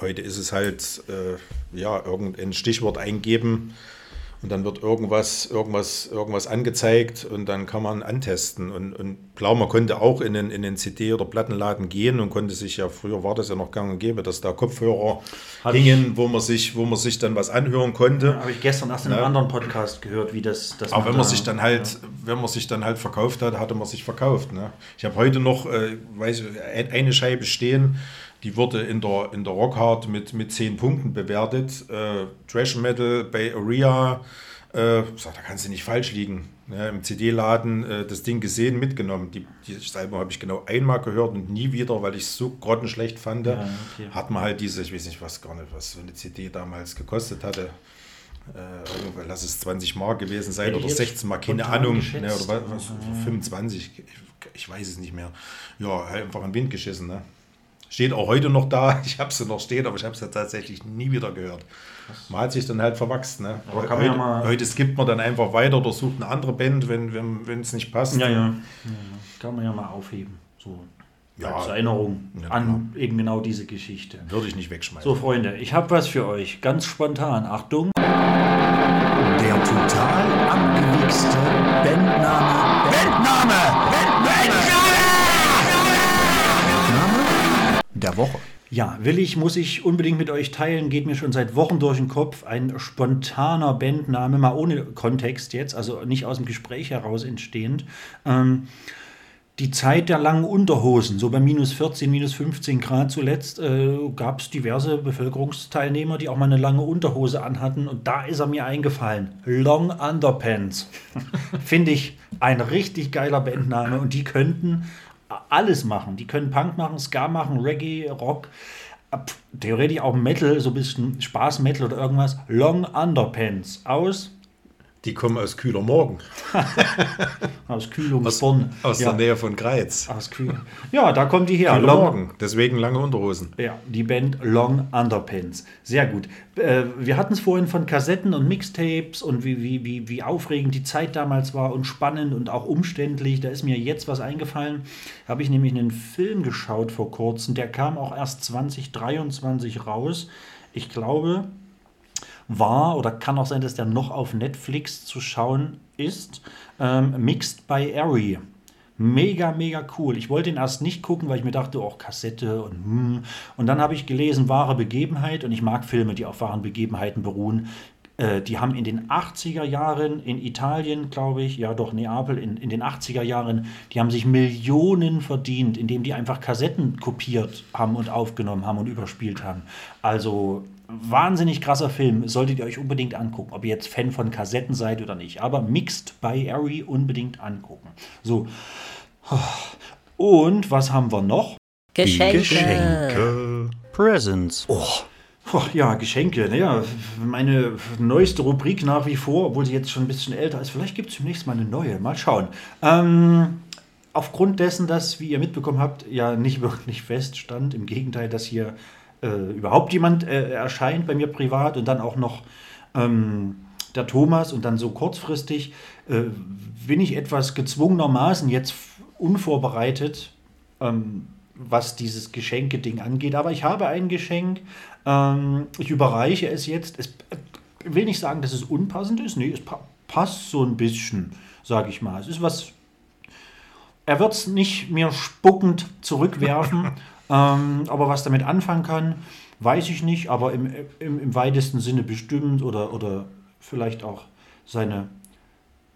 Heute ist es halt, äh, ja, irgendein Stichwort eingeben und dann wird irgendwas, irgendwas, irgendwas angezeigt und dann kann man antesten. Und, und klar, man konnte auch in den, in den CD- oder Plattenladen gehen und konnte sich ja, früher war das ja noch gang und gäbe, dass da Kopfhörer Hab hingen, wo man, sich, wo man sich dann was anhören konnte. Habe ich gestern erst in einem Ja. anderen Podcast gehört, wie das. das Aber wenn man sich dann halt, wenn man sich dann halt verkauft hat, hatte man sich verkauft. Ne? Ich habe heute noch, äh, weiß ich, ein- eine Scheibe stehen. Die wurde in der, in der Rockhard mit, mit 10 Punkten bewertet. Äh, Trash Metal, Bay Area, äh, sag, da kannst du nicht falsch liegen. Ja, Im CD-Laden äh, das Ding gesehen, mitgenommen. Die, dieses Album habe ich genau einmal gehört und nie wieder, weil ich es so grottenschlecht fand. Ja, okay. Hat man halt diese, ich weiß nicht, was gar nicht, was so eine CD damals gekostet hatte. Äh, lass es 20 Mark gewesen sein oder ich jetzt 16 Mark, keine Ahnung. Ne, oder was, was, 25, ich, ich weiß es nicht mehr. Ja, einfach in den Wind geschissen. Ne? Steht auch heute noch da. Ich habe sie noch stehen, aber ich habe sie tatsächlich nie wieder gehört. Man hat sich dann halt verwachst. Ne? Aber kann man heute, ja mal- heute skippt man dann einfach weiter oder sucht eine andere Band, wenn es wenn, es nicht passt. Ja, ja, ja. Kann man ja mal aufheben. So. Ja. Als Erinnerung Ja, an eben genau diese Geschichte. Würde ich nicht wegschmeißen. So, Freunde, ich habe was für euch. Ganz spontan. Achtung. Der total abgewichste Bandname. Bandname! Bandname der Woche. Ja, will ich, muss ich unbedingt mit euch teilen, geht mir schon seit Wochen durch den Kopf. Ein spontaner Bandname, mal ohne Kontext jetzt, also nicht aus dem Gespräch heraus entstehend. Ähm, die Zeit der langen Unterhosen, so bei minus 14, minus 15 Grad zuletzt, äh, gab es diverse Bevölkerungsteilnehmer, die auch mal eine lange Unterhose anhatten. Und da ist er mir eingefallen. Long Underpants. Finde ich ein richtig geiler Bandname. Und die könnten alles machen. Die können Punk machen, Ska machen, Reggae, Rock, äh, theoretisch auch Metal, so ein bisschen Spaß-Metal oder irgendwas. Long Underpants aus, Die kommen aus Kühler Morgen, aus Kühlungsborn. aus ja, der Nähe von Greiz. aus Kühl. ja, da kommt die her. Kühler Long, Morgen, deswegen lange Unterhosen. Ja, die Band Long Underpants. Sehr gut. Äh, wir hatten es vorhin von Kassetten und Mixtapes und wie, wie, wie, wie aufregend die Zeit damals war und spannend und auch umständlich. Da ist mir jetzt was eingefallen. Habe ich nämlich einen Film geschaut vor kurzem. Der kam auch erst 2023 raus. Ich glaube, war oder kann auch sein, dass der noch auf Netflix zu schauen ist. Ähm, Mixed by Ari. Mega, mega cool. Ich wollte ihn erst nicht gucken, weil ich mir dachte, oh, Kassette und hm. Und dann habe ich gelesen, wahre Begebenheit und ich mag Filme, die auf wahren Begebenheiten beruhen. Äh, die haben in den 80er Jahren in Italien, glaube ich, ja doch, Neapel, in, in den 80er Jahren, die haben sich Millionen verdient, indem die einfach Kassetten kopiert haben und aufgenommen haben und überspielt haben. Also wahnsinnig krasser Film, solltet ihr euch unbedingt angucken, ob ihr jetzt Fan von Kassetten seid oder nicht. Aber Mixed by Ari unbedingt angucken. So. Und was haben wir noch? Geschenke. Presents. Oh. ja, Geschenke. Naja, meine neueste Rubrik nach wie vor, obwohl sie jetzt schon ein bisschen älter ist. Vielleicht gibt es demnächst mal eine neue. Mal schauen. Ähm, aufgrund dessen, dass, wie ihr mitbekommen habt, ja nicht wirklich feststand, im Gegenteil, dass hier äh, überhaupt jemand äh, erscheint bei mir privat und dann auch noch ähm, der Thomas und dann so kurzfristig, äh, bin ich etwas gezwungenermaßen jetzt unvorbereitet, ähm, was dieses Geschenke-Ding angeht. Aber ich habe ein Geschenk, ähm, ich überreiche es jetzt. Es will nicht sagen, dass es unpassend ist. Nee, es pa passt so ein bisschen, sage ich mal. Es ist was. Er wird es nicht mir spuckend zurückwerfen, ähm, aber was damit anfangen kann, weiß ich nicht, aber im, im, im weitesten Sinne bestimmt oder, oder vielleicht auch seine,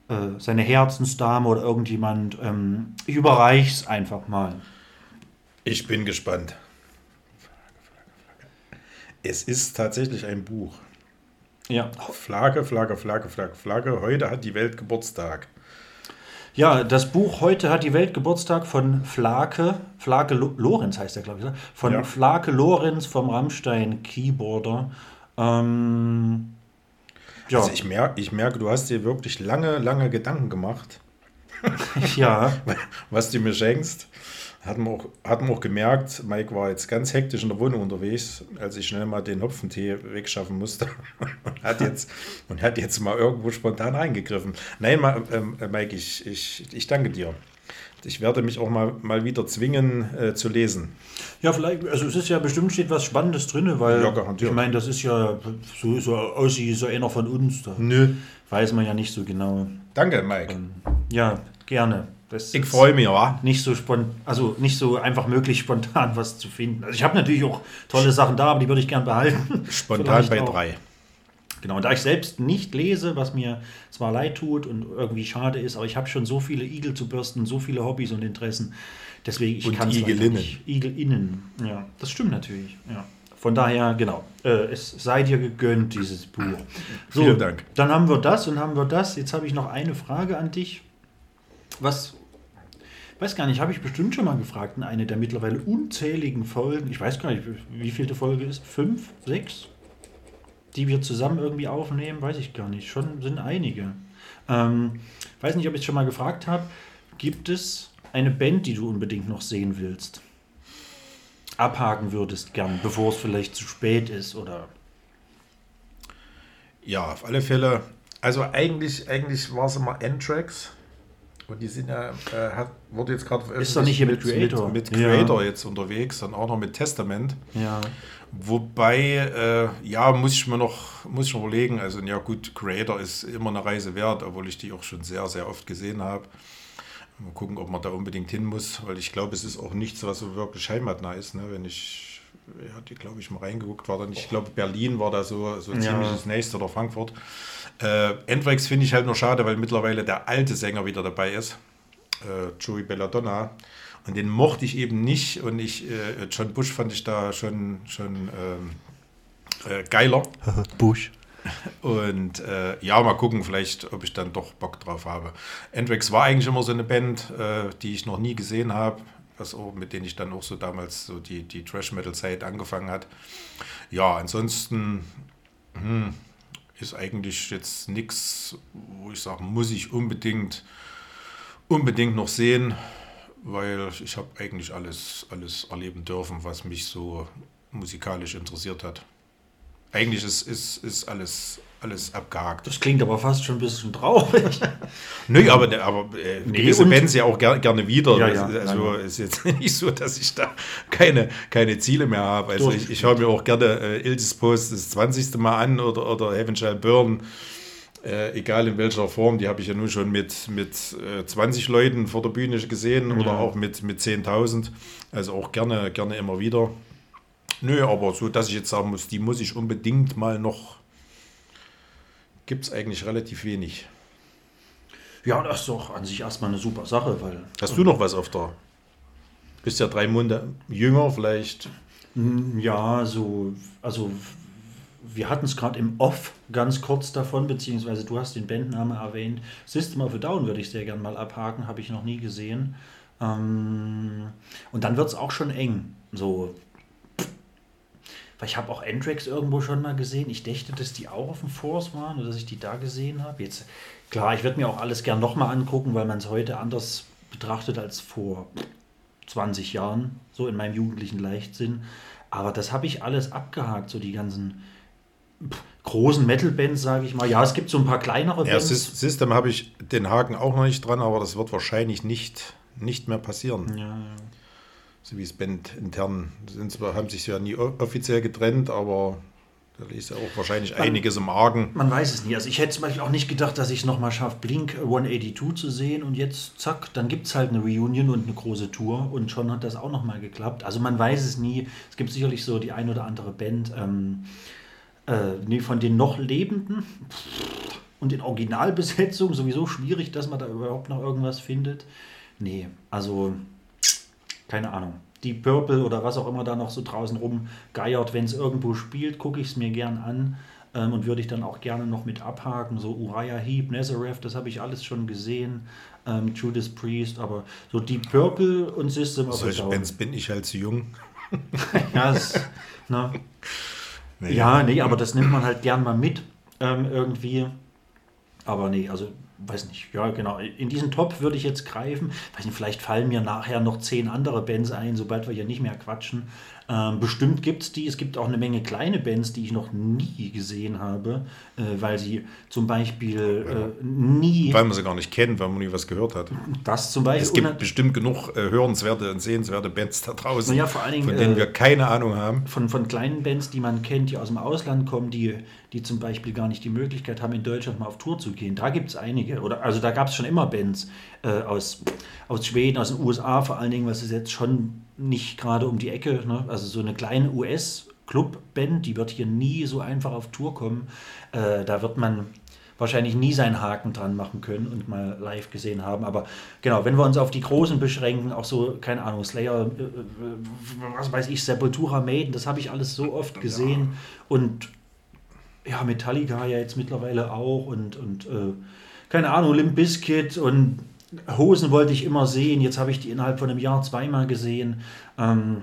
äh, seine Herzensdame oder irgendjemand. Ähm, ich überreiche es einfach mal. Ich bin gespannt. Es ist tatsächlich ein Buch. Ja. Flagge, Flagge, Flagge, Flagge, Flagge. Heute hat die Welt Geburtstag. Ja, das Buch Heute hat die Welt Geburtstag von Flake, Flake Lo- Lorenz heißt er, glaube ich, ne? von Ja. Flake Lorenz vom Rammstein Keyboarder. Ähm, ja, Also ich, merke, ich merke, du hast dir wirklich lange, lange Gedanken gemacht, ja, was du mir schenkst. Hat man, auch, hat man auch gemerkt, Mike war jetzt ganz hektisch in der Wohnung unterwegs, als ich schnell mal den Hopfentee wegschaffen musste. und, hat jetzt, und hat jetzt mal irgendwo spontan reingegriffen. Nein, ähm, äh, Mike, ich, ich, ich danke dir. Ich werde mich auch mal, mal wieder zwingen äh, zu lesen. ja, vielleicht, also es ist ja bestimmt steht was Spannendes drin, weil Ja, ich meine, das ist ja so, so aussieht, so einer von uns. Da Nö. weiß man ja nicht so genau. Danke, Mike. Ja, gerne. Das Ich freue mich, wa? nicht so also nicht so einfach möglich spontan was zu finden. Also ich habe natürlich auch tolle Sachen da, aber die würde ich gern behalten. Spontan bei auch. drei. Genau, und da ich selbst nicht lese, was mir zwar leid tut und irgendwie schade ist, aber ich habe schon so viele Igel zu bürsten, so viele Hobbys und Interessen. Deswegen, ich kann es nicht. Igelinnen, ja, das stimmt natürlich. Ja. Von daher, genau, äh, es sei dir gegönnt, dieses Buch. So, Vielen Dank. Dann haben wir das und haben wir das. Jetzt habe ich noch eine Frage an dich. Was, weiß gar nicht, habe ich bestimmt schon mal gefragt in eine der mittlerweile unzähligen Folgen. Ich weiß gar nicht, wie vielte Folge ist? Fünf? Sechs? Die wir zusammen irgendwie aufnehmen, weiß ich gar nicht. Schon sind einige. Ähm, weiß nicht, ob ich es schon mal gefragt habe. Gibt es eine Band, die du unbedingt noch sehen willst? Abhaken würdest gern, bevor es vielleicht zu spät ist oder. Ja, auf alle Fälle. Also eigentlich, eigentlich war es immer N-Tracks. Und die sind ja, äh, hat, wurde jetzt gerade Ist doch nicht hier mit Creator. Mit, mit Ja. Creator jetzt unterwegs, dann auch noch mit Testament. Ja. Wobei, äh, ja, muss ich mir noch, muss ich noch überlegen. Also, ja, gut, Creator ist immer eine Reise wert, obwohl ich die auch schon sehr, sehr oft gesehen habe. Mal gucken, ob man da unbedingt hin muss, weil ich glaube, es ist auch nichts, was so wirklich heimatnah ist. Ne? Wenn ich, ja, die glaube ich mal reingeguckt, war dann, ich glaube, Berlin war da so, so Ja. ziemlich das nächste oder Frankfurt. Äh, Endwax finde ich halt nur schade, weil mittlerweile der alte Sänger wieder dabei ist, äh, Joey Belladonna. Und den mochte ich eben nicht und ich, äh, John Bush fand ich da schon, schon ähm, äh, geiler. Bush. Und äh, ja, mal gucken, vielleicht, ob ich dann doch Bock drauf habe. Endwax war eigentlich immer so eine Band, äh, die ich noch nie gesehen habe, auch, mit denen ich dann auch so damals so die, die Trash-Metal-Zeit angefangen hat. Ja, ansonsten hm, ist eigentlich jetzt nichts, wo ich sage, muss ich unbedingt, unbedingt noch sehen, weil ich habe eigentlich alles, alles erleben dürfen, was mich so musikalisch interessiert hat. Eigentlich ist, ist, ist alles, alles abgehakt. Das klingt aber fast schon ein bisschen traurig. Nö, aber, aber äh, Nee, gewisse Bands ja auch ger gerne wieder. Ja, ja, also nein. ist jetzt nicht so, dass ich da keine, keine Ziele mehr habe. Also ich, ich höre mir auch gerne äh, Iltis Post das 20. Mal an oder, oder Heaven Shall Burn. Äh, egal in welcher Form, die habe ich ja nun schon mit, mit äh, 20 Leuten vor der Bühne gesehen oder Ja. auch mit, mit 10.000. Also auch gerne, gerne immer wieder. Nö, aber so, dass ich jetzt sagen muss, die muss ich unbedingt mal noch. Gibt es eigentlich relativ wenig. ja, das ist doch an sich erstmal eine super Sache, weil. Hast du noch was auf der? Bist ja drei Monate jünger, vielleicht. Ja, so, also wir hatten es gerade im Off ganz kurz davon, beziehungsweise du hast den Bandnamen erwähnt. System of a Down würde ich sehr gern mal abhaken, habe ich noch nie gesehen. Ähm, und dann wird es auch schon eng. So. Weil ich habe auch Anthrax irgendwo schon mal gesehen. Ich dachte, dass die auch auf dem Force waren oder dass ich die da gesehen habe. Jetzt, klar, ich würde mir auch alles gern nochmal angucken, weil man es heute anders betrachtet als vor 20 Jahren, so in meinem jugendlichen Leichtsinn. Aber das habe ich alles abgehakt, so die ganzen großen Metal-Bands, sage ich mal. Ja, es gibt so ein paar kleinere Ja, Bands. Sys- System habe ich den Haken auch noch nicht dran, aber das wird wahrscheinlich nicht, nicht mehr passieren. ja, ja. So wie es Band intern sind, zwar haben sich ja nie offiziell getrennt, aber da ist ja auch wahrscheinlich einiges im Argen. Man weiß es nie. Also ich hätte zum Beispiel auch nicht gedacht, dass ich es nochmal schaffe, Blink 182 zu sehen und jetzt, zack, dann gibt es halt eine Reunion und eine große Tour und schon hat das auch nochmal geklappt. Also man weiß es nie. Es gibt sicherlich so die ein oder andere Band, ähm, äh, nee, von den noch Lebenden und in Originalbesetzung sowieso schwierig, dass man da überhaupt noch irgendwas findet. Nee, also keine Ahnung. Die Purple oder was auch immer da noch so draußen rumgeiert, wenn es irgendwo spielt, gucke ich es mir gern an ähm, und würde ich dann auch gerne noch mit abhaken. So Uriah Heep, Nazareth, das habe ich alles schon gesehen. Ähm, Judas Priest, aber so die Purple und System of a Down. Bands bin ich halt zu jung. Ja, das, ne? Nee. ja, nee, aber das nimmt man halt gern mal mit ähm, irgendwie. Aber nee, also weiß nicht. Ja, genau. In diesen Top würde ich jetzt greifen. Weiß nicht, vielleicht fallen mir nachher noch zehn andere Bands ein, sobald wir hier nicht mehr quatschen. Ähm, bestimmt gibt es die. Es gibt auch eine Menge kleine Bands, die ich noch nie gesehen habe, äh, weil sie zum Beispiel äh, nie Weil man sie gar nicht kennt, weil man nie was gehört hat. das zum Beispiel. Es gibt bestimmt genug äh, hörenswerte und sehenswerte Bands da draußen, Naja, vor allen Dingen, von denen äh, wir keine Ahnung haben. von, von kleinen Bands, die man kennt, die aus dem Ausland kommen, die, die zum Beispiel gar nicht die Möglichkeit haben, in Deutschland mal auf Tour zu gehen. Da gibt es einige. Oder, also da gab es schon immer Bands äh, aus, aus Schweden, aus den USA vor allen Dingen, was ist jetzt schon nicht gerade um die Ecke. Ne? Also so eine kleine US- Clubband, die wird hier nie so einfach auf Tour kommen. Äh, da wird man wahrscheinlich nie seinen Haken dran machen können und mal live gesehen haben. Aber genau, wenn wir uns auf die Großen beschränken, auch so, keine Ahnung, Slayer, äh, äh was weiß ich, Sepultura, Maiden, das habe ich alles so oft gesehen. Und ja, Metallica ja jetzt mittlerweile auch und, und äh, keine Ahnung, Limp Bizkit und Hosen wollte ich immer sehen. Jetzt habe ich die innerhalb von einem Jahr zweimal gesehen. Ähm,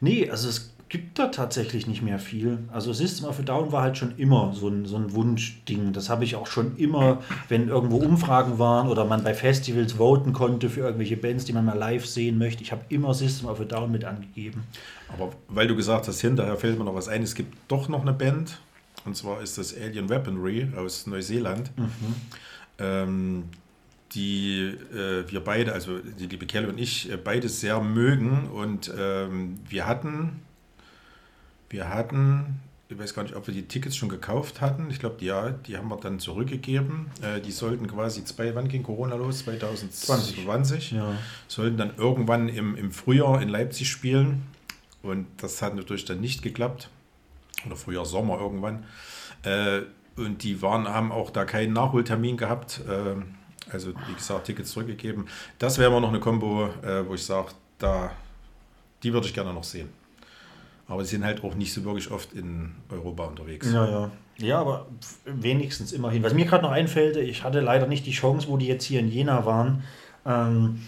nee, also es gibt da tatsächlich nicht mehr viel. Also System of a Down war halt schon immer so ein, so ein Wunschding. Das habe ich auch schon immer, wenn irgendwo Umfragen waren oder man bei Festivals voten konnte für irgendwelche Bands, die man mal live sehen möchte. Ich habe immer System of a Down mit angegeben. Aber weil du gesagt hast, hinterher fällt mir noch was ein. Es gibt doch noch eine Band. Und zwar ist das Alien Weaponry aus Neuseeland. Mhm. Ähm, die äh, wir beide, also die liebe Kerle und ich, äh, beide sehr mögen. Und ähm, wir hatten wir hatten, ich weiß gar nicht, ob wir die Tickets schon gekauft hatten. Ich glaube, ja, die haben wir dann zurückgegeben. Äh, die sollten quasi zwei, wann ging Corona los? 2020. 20. Ja. Sollten dann irgendwann im, im Frühjahr in Leipzig spielen. Und das hat natürlich dann nicht geklappt. Oder Frühjahr, Sommer irgendwann. Äh, und die waren, haben auch da keinen Nachholtermin gehabt. Äh, also, wie gesagt, Tickets zurückgegeben. Das wäre immer noch eine Combo, äh, wo ich sage, da, die würde ich gerne noch sehen. Aber sie sind halt auch nicht so wirklich oft in Europa unterwegs. Ja, ja. Ja, aber wenigstens immerhin. Was mir gerade noch einfällt, ich hatte leider nicht die Chance, wo die jetzt hier in Jena waren. Ähm,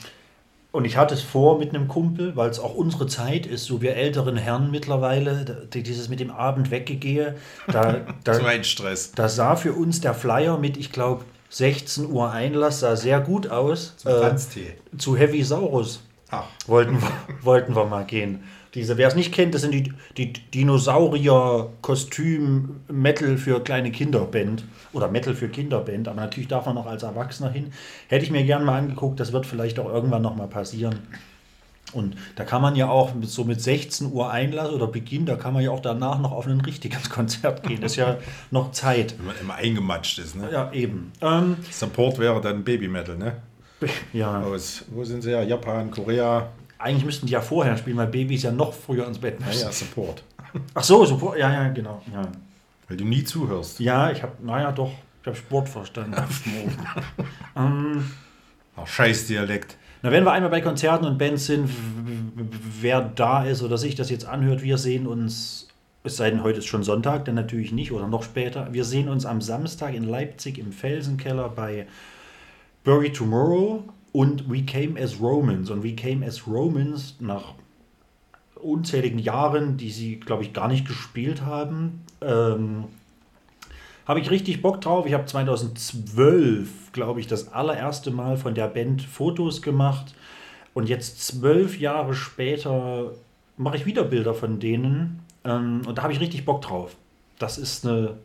und ich hatte es vor mit einem Kumpel, weil es auch unsere Zeit ist, so wir älteren Herren mittlerweile, dieses mit dem Abend weggegehe. Da, da, so ein Stress. Da sah für uns der Flyer mit, ich glaube, 16 Uhr Einlass, sah sehr gut aus. Zum Tanztee. Äh, zu Heavy Saurus. Ach. Wollten, wollten wir mal gehen. Diese, wer es nicht kennt, das sind die, die Dinosaurier-Kostüm-Metal für kleine Kinderband oder Metal für Kinderband, aber natürlich darf man auch als Erwachsener hin. Hätte ich mir gerne mal angeguckt, das wird vielleicht auch irgendwann noch mal passieren. Und da kann man ja auch mit, so mit 16 Uhr Einlass oder Beginn, da kann man ja auch danach noch auf ein richtiges Konzert gehen. Das ist ja noch Zeit. Wenn man immer eingematscht ist, ne? Ja, eben. Ähm, Support wäre dann Baby Metal, ne? Ja. Aus, wo sind sie ja? Japan, Korea, eigentlich müssten die ja vorher spielen, weil Babys ja noch früher ins Bett müssen. Ja, ja, Support. Ach so, Support, ja, ja, genau. Ja. Weil du nie zuhörst. Ja, ich habe, naja, doch, ich habe Sport verstanden. ähm, Ach, scheiß Dialekt. Na, wenn wir einmal bei Konzerten und Bands sind, wer da ist oder sich das jetzt anhört, wir sehen uns, es sei denn, heute ist schon Sonntag, dann natürlich nicht oder noch später. Wir sehen uns am Samstag in Leipzig im Felsenkeller bei Bury Tomorrow und We Came as Romans. Und We Came as Romans nach unzähligen Jahren, die sie, glaube ich, gar nicht gespielt haben, ähm, habe ich richtig Bock drauf. Ich habe 2012, glaube ich, das allererste Mal von der Band Fotos gemacht. Und jetzt zwölf Jahre später mache ich wieder Bilder von denen. Ähm, und da habe ich richtig Bock drauf. Das ist eine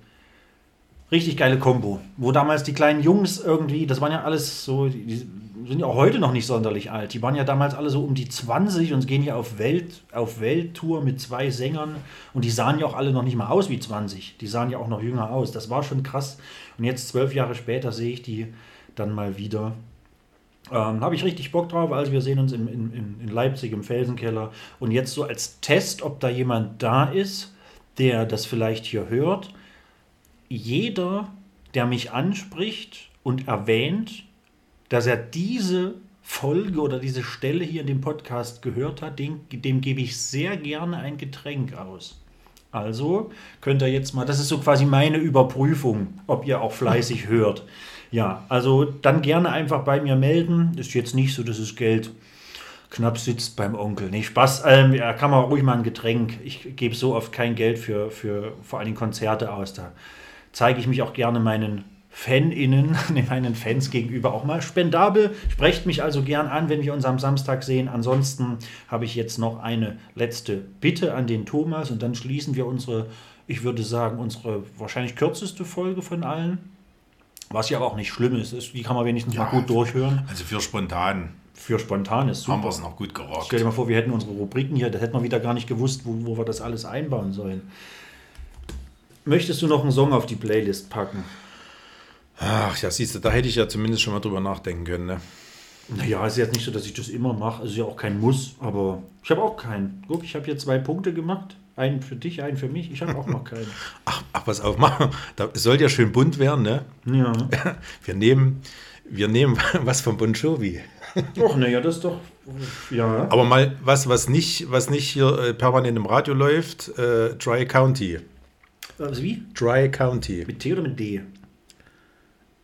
richtig geile Kombo. Wo damals die kleinen Jungs irgendwie, das waren ja alles so, die, sind ja auch heute noch nicht sonderlich alt. Die waren ja damals alle so um die 20 und gehen ja auf, Welt, auf Welttour mit zwei Sängern und die sahen ja auch alle noch nicht mal aus wie 20. Die sahen ja auch noch jünger aus. Das war schon krass. Und jetzt zwölf Jahre später sehe ich die dann mal wieder. Ähm, Habe ich richtig Bock drauf. Also wir sehen uns in, in, in Leipzig im Felsenkeller. Und jetzt so als Test, ob da jemand da ist, der das vielleicht hier hört. Jeder, der mich anspricht und erwähnt, dass er diese Folge oder diese Stelle hier in dem Podcast gehört hat, dem, dem gebe ich sehr gerne ein Getränk aus. Also könnt ihr jetzt mal, das ist so quasi meine Überprüfung, ob ihr auch fleißig hört. Ja, also dann gerne einfach bei mir melden. Ist jetzt nicht so, dass es Geld knapp sitzt beim Onkel. Nee, Spaß. Ähm, ja, kann man ruhig mal ein Getränk. Ich gebe so oft kein Geld für, für vor allem Konzerte aus. Da zeige ich mich auch gerne meinen FanInnen, meinen Fans gegenüber auch mal spendabel. Sprecht mich also gern an, wenn wir uns am Samstag sehen. Ansonsten habe ich jetzt noch eine letzte Bitte an den Thomas und dann schließen wir unsere, ich würde sagen, unsere wahrscheinlich kürzeste Folge von allen. Was ja auch nicht schlimm ist, ist die kann man wenigstens ja, mal gut durchhören. Also für spontan. Für spontan ist super. Haben wir es noch gut gerockt. Stell dir mal vor, wir hätten unsere Rubriken hier, da hätten wir wieder gar nicht gewusst, wo, wo wir das alles einbauen sollen. Möchtest du noch einen Song auf die Playlist packen? Ach ja, siehst du, da hätte ich ja zumindest schon mal drüber nachdenken können. Ne? Naja, ist jetzt nicht so, dass ich das immer mache. Ist ja auch kein Muss, aber ich habe auch keinen. Guck, ich habe hier zwei Punkte gemacht. Einen für dich, einen für mich. Ich habe auch noch keinen. Ach, ach, pass auf, mach. Da soll ja schön bunt werden, ne? Ja. Wir nehmen, wir nehmen was von Bon Jovi. Och, naja, das ist doch. Ja. Aber mal was, was nicht, was nicht hier äh, permanent im Radio läuft, äh, Dry County. Also wie? Dry County. Mit T oder mit D?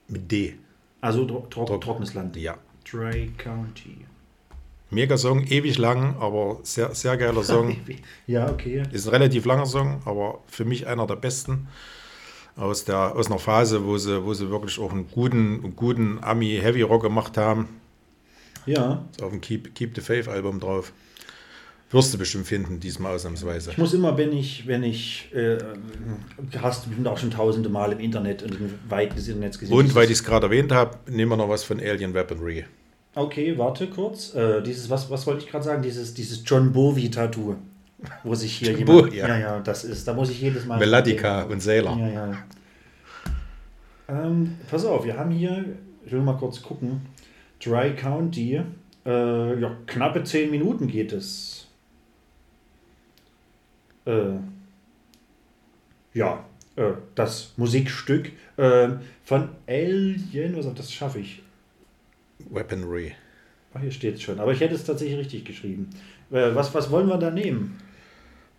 Mit D. Also tro tro Trock- trockenes Land. Ja. Dry County. Mega Song, ewig lang, aber sehr, sehr geiler Song. Ja, okay. Ist ein relativ langer Song, aber für mich einer der besten. Aus, der, aus einer Phase, wo sie, wo sie wirklich auch einen guten, einen guten Ami-Heavy-Rock gemacht haben. Ja. Ist auf dem Keep, Keep the Faith Album drauf. Wirst du bestimmt finden, diesmal ausnahmsweise. Ich muss immer, wenn ich, wenn ich, äh, hast du bestimmt auch schon tausende Mal im Internet und in Weiten des Internets gesehen. Und weil ich es gerade erwähnt habe, nehmen wir noch was von Alien Weaponry. Okay, warte kurz. Äh, dieses, was, was wollte ich gerade sagen? Dieses, dieses John Bowie-Tattoo, wo sich hier jemand. Bowie, ja. ja, ja, das ist. Da muss ich jedes Mal. Melodica und Sailor. Ja, ja. Ähm, pass auf, wir haben hier, ich will mal kurz gucken, Dry County, äh, ja, knappe 10 Minuten geht es. Äh, ja, äh, das Musikstück äh, von Alien, was das schaffe ich. Weaponry. Ach, hier steht es schon, aber ich hätte es tatsächlich richtig geschrieben. Äh, was, was wollen wir da nehmen?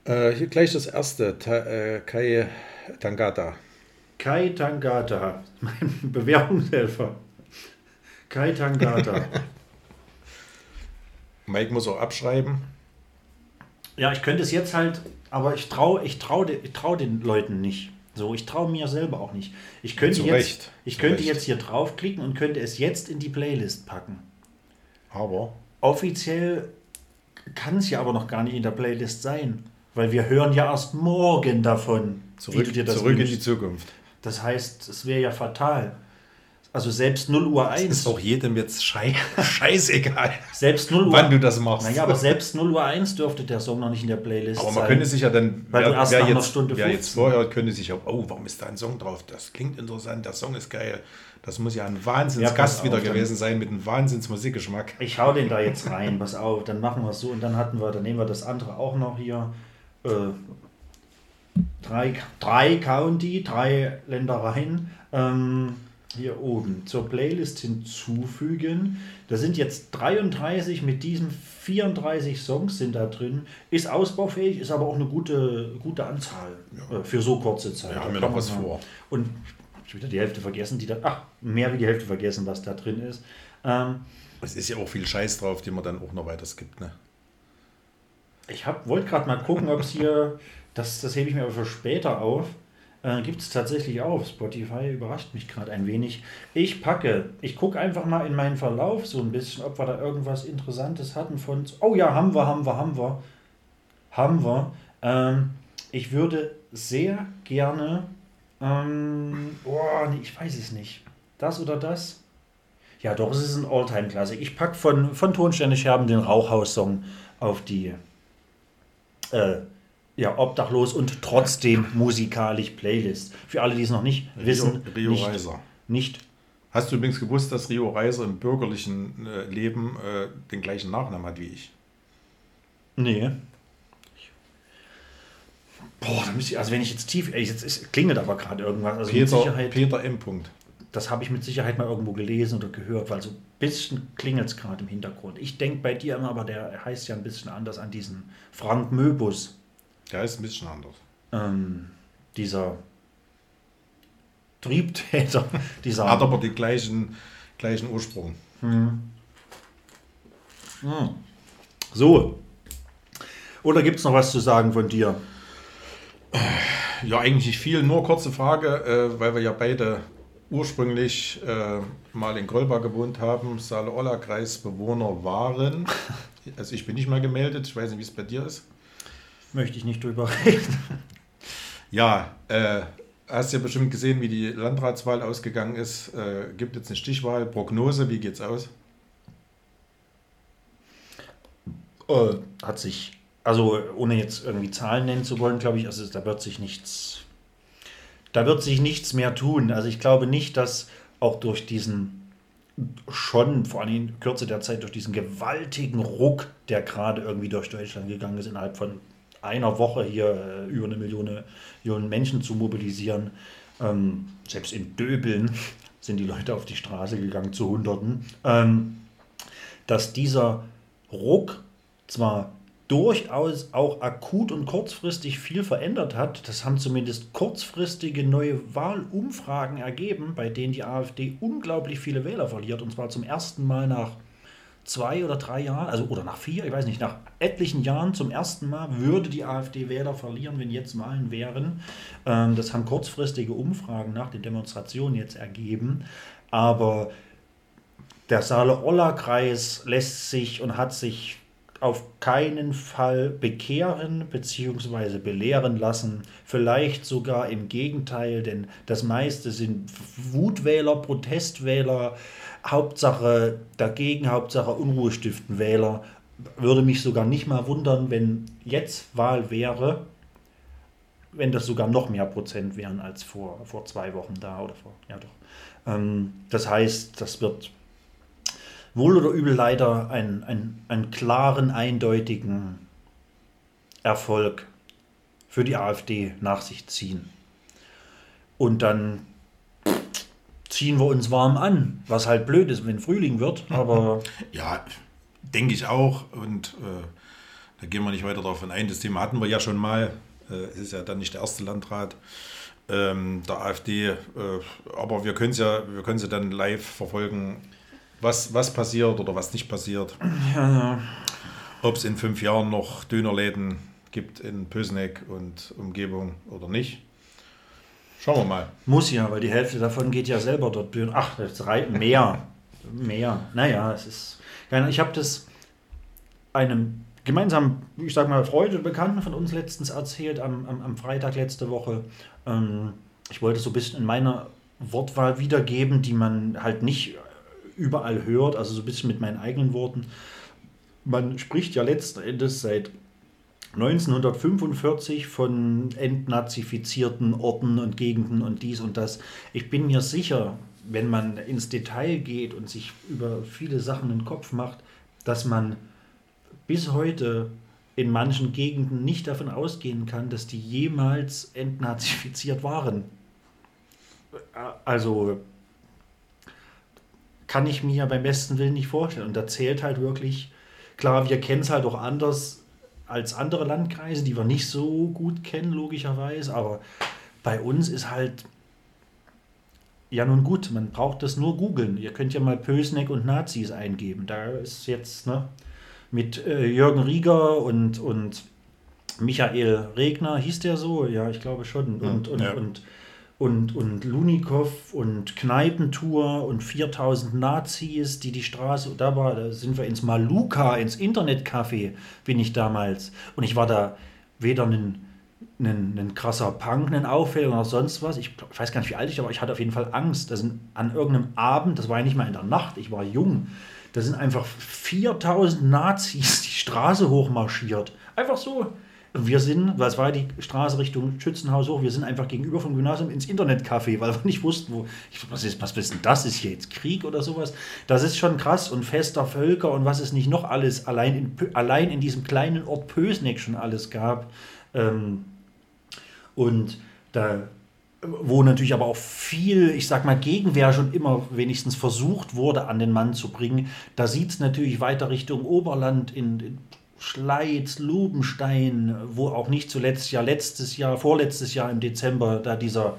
Äh, hier gleich das erste, Ta äh, Kai Tangata. Kai Tangata, mein Bewerbungshelfer. Kai Tangata. Mike muss auch abschreiben. Ja, ich könnte es jetzt halt, aber ich traue ich trau, ich trau den Leuten nicht. So, ich traue mir selber auch nicht. Ich könnte, Zu jetzt, Recht, ich zu könnte Recht. jetzt hier draufklicken und könnte es jetzt in die Playlist packen. Aber Offiziell kann es ja aber noch gar nicht in der Playlist sein, weil wir hören ja erst morgen davon, zurück, zurück in die. Zukunft. Das heißt, es wäre ja fatal. Also selbst 0 Uhr 1. Ist auch jedem jetzt schei scheißegal, Selbst 0 Uhr wann du das machst. Naja, aber selbst 0 Uhr 1 dürfte der Song noch nicht in der Playlist Aber sein. man könnte sich ja dann, Weil du erst nach einer jetzt, Stunde wer jetzt 15. vorher könnte sich auch, oh, warum ist da ein Song drauf? Das klingt interessant, der Song ist geil. Das muss ja ein Wahnsinnsgast Ja, wieder auf, gewesen sein mit einem Wahnsinnsmusikgeschmack. Ich hau den da jetzt rein, pass auf, dann machen wir es so und dann hatten wir, dann nehmen wir das andere auch noch hier. Äh, drei, drei County, drei Ländereien. Ähm, hier oben zur Playlist hinzufügen. Da sind jetzt 33 mit diesen 34 Songs sind da drin. Ist ausbaufähig, ist aber auch eine gute, gute Anzahl äh, für so kurze Zeit. Ja, haben wir noch was vor. Und ich habe wieder die Hälfte vergessen, die da. Ach, mehr wie die Hälfte vergessen, was da drin ist. Ähm, Es ist ja auch viel Scheiß drauf, den man dann auch noch weiter skippt. Ne? Ich wollte gerade mal gucken, ob es hier, das, das hebe ich mir aber für später auf, äh, gibt es tatsächlich auf. Spotify überrascht mich gerade ein wenig. Ich packe, ich gucke einfach mal in meinen Verlauf so ein bisschen, ob wir da irgendwas Interessantes hatten von. Oh ja, haben wir, haben wir, haben wir. Haben wir. Ähm, ich würde sehr gerne. Ähm, oh, nee, ich weiß es nicht. Das oder das? Ja, doch, es ist ein Alltime-Klassik. Ich packe von, von Tonsterne Scherben den Rauchhaus-Song auf die äh, ja, obdachlos und trotzdem musikalisch Playlist. Für alle, die es noch nicht wissen, Rio nicht, Reiser. nicht. Hast du übrigens gewusst, dass Rio Reiser im bürgerlichen äh, Leben äh, den gleichen Nachnamen hat wie ich? Nee. Boah, da müsste ich, also wenn ich jetzt tief, ey, jetzt es klingelt aber gerade irgendwas. Also mit Peter, Sicherheit, Peter M. Punkt. das habe ich mit Sicherheit mal irgendwo gelesen oder gehört, weil so ein bisschen klingelt es gerade im Hintergrund. Ich denke bei dir immer, aber der heißt ja ein bisschen anders an diesen Frank Möbus. Der ist ein bisschen anders. ähm, dieser Triebtäter, dieser. Hat aber den gleichen, gleichen Ursprung. so. Oder gibt es noch was zu sagen von dir? Ja, eigentlich nicht viel. Nur kurze Frage, äh, weil wir ja beide ursprünglich äh, mal in Golba gewohnt haben, Saale-Olla-Kreisbewohner waren. Also ich bin nicht mal gemeldet, ich weiß nicht, wie es bei dir ist. Möchte ich nicht drüber reden. Ja, äh, hast ja bestimmt gesehen, wie die Landratswahl ausgegangen ist. Äh, gibt jetzt eine Stichwahl, Prognose, wie geht's aus? Äh, hat sich, also ohne jetzt irgendwie Zahlen nennen zu wollen, glaube ich, also da wird sich nichts, da wird sich nichts mehr tun. Also ich glaube nicht, dass auch durch diesen schon vor allem in Kürze der Zeit durch diesen gewaltigen Ruck, der gerade irgendwie durch Deutschland gegangen ist, innerhalb von einer Woche hier äh, über eine Million, Million Menschen zu mobilisieren. Ähm, selbst in Döbeln sind die Leute auf die Straße gegangen zu Hunderten. Ähm, dass dieser Ruck zwar durchaus auch akut und kurzfristig viel verändert hat. Das haben zumindest kurzfristige neue Wahlumfragen ergeben, bei denen die AfD unglaublich viele Wähler verliert. Und zwar zum ersten Mal nach zwei oder drei Jahren, also oder nach vier, ich weiß nicht, nach etlichen Jahren zum ersten Mal würde die AfD Wähler verlieren, wenn jetzt Wahlen wären. Ähm, das haben kurzfristige Umfragen nach den Demonstrationen jetzt ergeben. Aber der Saale-Olla-Kreis lässt sich und hat sich auf keinen Fall bekehren bzw. belehren lassen. Vielleicht sogar im Gegenteil, denn das meiste sind Wutwähler, Protestwähler, Hauptsache dagegen, Hauptsache Unruhestiften Wähler. Würde mich sogar nicht mal wundern, wenn jetzt Wahl wäre, wenn das sogar noch mehr Prozent wären als vor, vor zwei Wochen da oder vor, ja doch. Ähm, das heißt, das wird wohl oder übel leider einen, einen, einen klaren, eindeutigen Erfolg für die AfD nach sich ziehen. Und dann ziehen wir uns warm an, was halt blöd ist, wenn Frühling wird, aber. Ja, denke ich auch. Und äh, da gehen wir nicht weiter darauf ein. Das Thema hatten wir ja schon mal. Äh, es ist ja dann nicht der erste Landrat ähm, der AfD. Äh, aber wir können es ja, wir können sie dann live verfolgen was, was passiert oder was nicht passiert. Ja, ja. Ob es in fünf Jahren noch Dönerläden gibt in Pösneck und Umgebung oder nicht. Schauen wir mal. Muss ja, weil die Hälfte davon geht ja selber dort Döner. Ach, das reicht mehr. mehr. Naja, es ist. Ich habe das einem gemeinsamen, ich sag mal, Freund und Bekannten von uns letztens erzählt, am, am, am Freitag letzte Woche. Ähm, ich wollte so ein bisschen in meiner Wortwahl wiedergeben, die man halt nicht überall hört, also so ein bisschen mit meinen eigenen Worten. Man spricht ja letzten Endes seit 1945 von entnazifizierten Orten und Gegenden und dies und das. Ich bin mir sicher, wenn man ins Detail geht und sich über viele Sachen den Kopf macht, dass man bis heute in manchen Gegenden nicht davon ausgehen kann, dass die jemals entnazifiziert waren. Also kann ich mir beim besten Willen nicht vorstellen. Und da zählt halt wirklich, klar, wir kennen es halt auch anders als andere Landkreise, die wir nicht so gut kennen, logischerweise, aber bei uns ist halt, ja nun gut, man braucht das nur googeln. Ihr könnt ja mal Pösneck und Nazis eingeben. Da ist jetzt ne, mit äh, Jürgen Rieger und, und Michael Regner, hieß der so? Ja, ich glaube schon. Und, und, ja. und und, und Lunikov und Kneipentour und 4000 Nazis, die die Straße, da war, da sind wir ins Maluka, ins Internetcafé, bin ich damals. Und ich war da weder ein, ein, ein krasser Punk, ein Auffäller oder sonst was. Ich, ich, weiß gar nicht, wie alt ich war, aber ich hatte auf jeden Fall Angst. Da sind an irgendeinem Abend, das war ja nicht mal in der Nacht, ich war jung, da sind einfach 4000 Nazis die Straße hochmarschiert. Einfach so wir sind, was war die Straße Richtung Schützenhaus hoch, wir sind einfach gegenüber vom Gymnasium ins Internetcafé, weil wir nicht wussten, wo, ich, was ist, was ist das? Ist hier jetzt Krieg oder sowas? Das ist schon krass und fester Völker und was es nicht noch alles allein in, allein in diesem kleinen Ort Pösneck schon alles gab. Ähm, und da, wo natürlich aber auch viel, ich sag mal, Gegenwehr schon immer wenigstens versucht wurde, an den Mann zu bringen. Da sieht es natürlich weiter Richtung Oberland in, in Schleiz, Lubenstein, wo auch nicht zuletzt ja letztes Jahr, vorletztes Jahr im Dezember, da dieser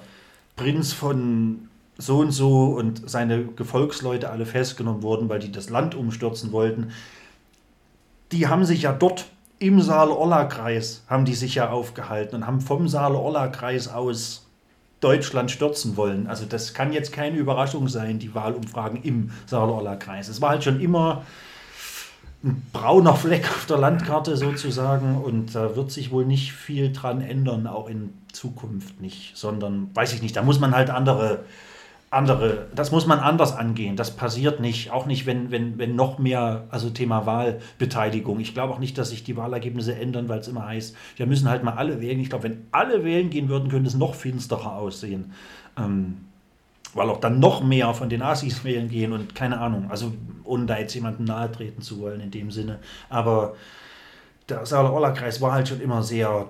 Prinz von so und so und seine Gefolgsleute alle festgenommen wurden, weil die das Land umstürzen wollten. Die haben sich ja dort im Saale-Olla-Kreis haben die sich ja aufgehalten und haben vom Saale-Olla-Kreis aus Deutschland stürzen wollen. Also das kann jetzt keine Überraschung sein, die Wahlumfragen im Saale-Olla-Kreis. Es war halt schon immer ein brauner Fleck auf der Landkarte sozusagen und da wird sich wohl nicht viel dran ändern, auch in Zukunft nicht, sondern weiß ich nicht, da muss man halt andere, andere, das muss man anders angehen. Das passiert nicht, auch nicht, wenn, wenn, wenn noch mehr, also Thema Wahlbeteiligung. Ich glaube auch nicht, dass sich die Wahlergebnisse ändern, weil es immer heißt, wir müssen halt mal alle wählen. Ich glaube, wenn alle wählen gehen würden, könnte es noch finsterer aussehen. Ähm, weil auch dann noch mehr von den Asis wählen gehen und keine Ahnung, also ohne da jetzt jemandem nahe treten zu wollen in dem Sinne. Aber der Saale-Orla-Kreis war halt schon immer sehr,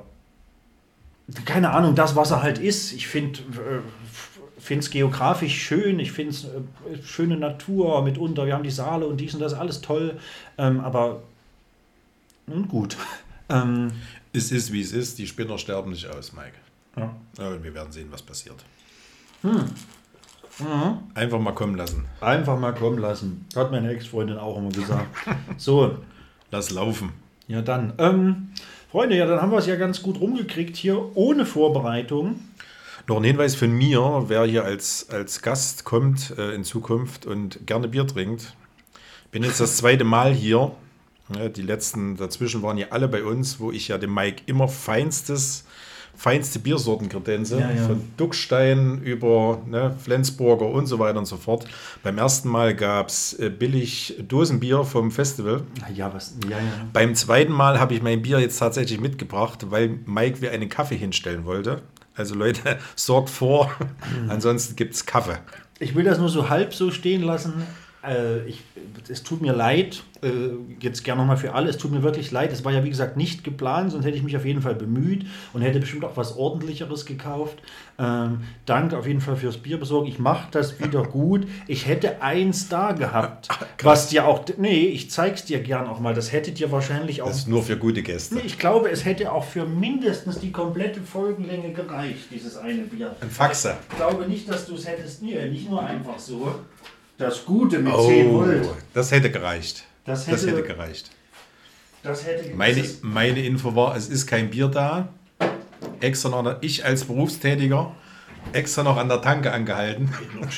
keine Ahnung, das, was er halt ist. Ich finde es geografisch schön, ich finde es äh, schöne Natur mitunter, wir haben die Saale und dies und das, alles toll, ähm, aber nun gut. Ähm, Es ist, wie es ist. Die Spinner sterben nicht aus, Mike. ja. Ja, und wir werden sehen, was passiert. Hm. Einfach mal kommen lassen. Einfach mal kommen lassen. Hat meine Ex-Freundin auch immer gesagt. So, Lass laufen. ja dann. Ähm, Freunde, ja, dann haben wir es ja ganz gut rumgekriegt hier, ohne Vorbereitung. Noch ein Hinweis von mir, wer hier als, als Gast kommt äh, in Zukunft und gerne Bier trinkt. Bin jetzt das zweite Mal hier. Ja, die letzten dazwischen waren ja alle bei uns, wo ich ja dem Mike immer feinstes, feinste Biersorten kredenze. Ja, ja. Von Duckstein über ne, Flensburger und so weiter und so fort. Beim ersten Mal gab es äh, billig Dosenbier vom Festival. Ja, was? Ja, ja. Beim zweiten Mal habe ich mein Bier jetzt tatsächlich mitgebracht, weil Mike mir einen Kaffee hinstellen wollte. Also Leute, sorgt vor, ansonsten gibt es Kaffee. Ich will das nur so halb so stehen lassen. Äh, ich, es tut mir leid, äh, jetzt gerne nochmal für alle, es tut mir wirklich leid. Es war ja wie gesagt nicht geplant, sonst hätte ich mich auf jeden Fall bemüht und hätte bestimmt auch was Ordentlicheres gekauft. Ähm, danke auf jeden Fall fürs Bier besorgen. Ich mache das wieder gut. Ich hätte eins da gehabt, was dir auch, nee, ich zeig's dir gern auch mal. Das hätte dir wahrscheinlich auch Das ist nur für gute Gäste. Nee, Ich glaube, es hätte auch für mindestens die komplette Folgenlänge gereicht, dieses eine Bier. Ein Faxe. Ich glaube nicht, dass du es hättest. Nee, nicht nur einfach so. Das Gute mit 10 Oh, Volt. das hätte gereicht. Das Das hätte- hätte gereicht. Das hätte Meine, meine Info war, es ist kein Bier da. Extra noch, an der- ich als Berufstätiger, extra noch an der Tanke angehalten.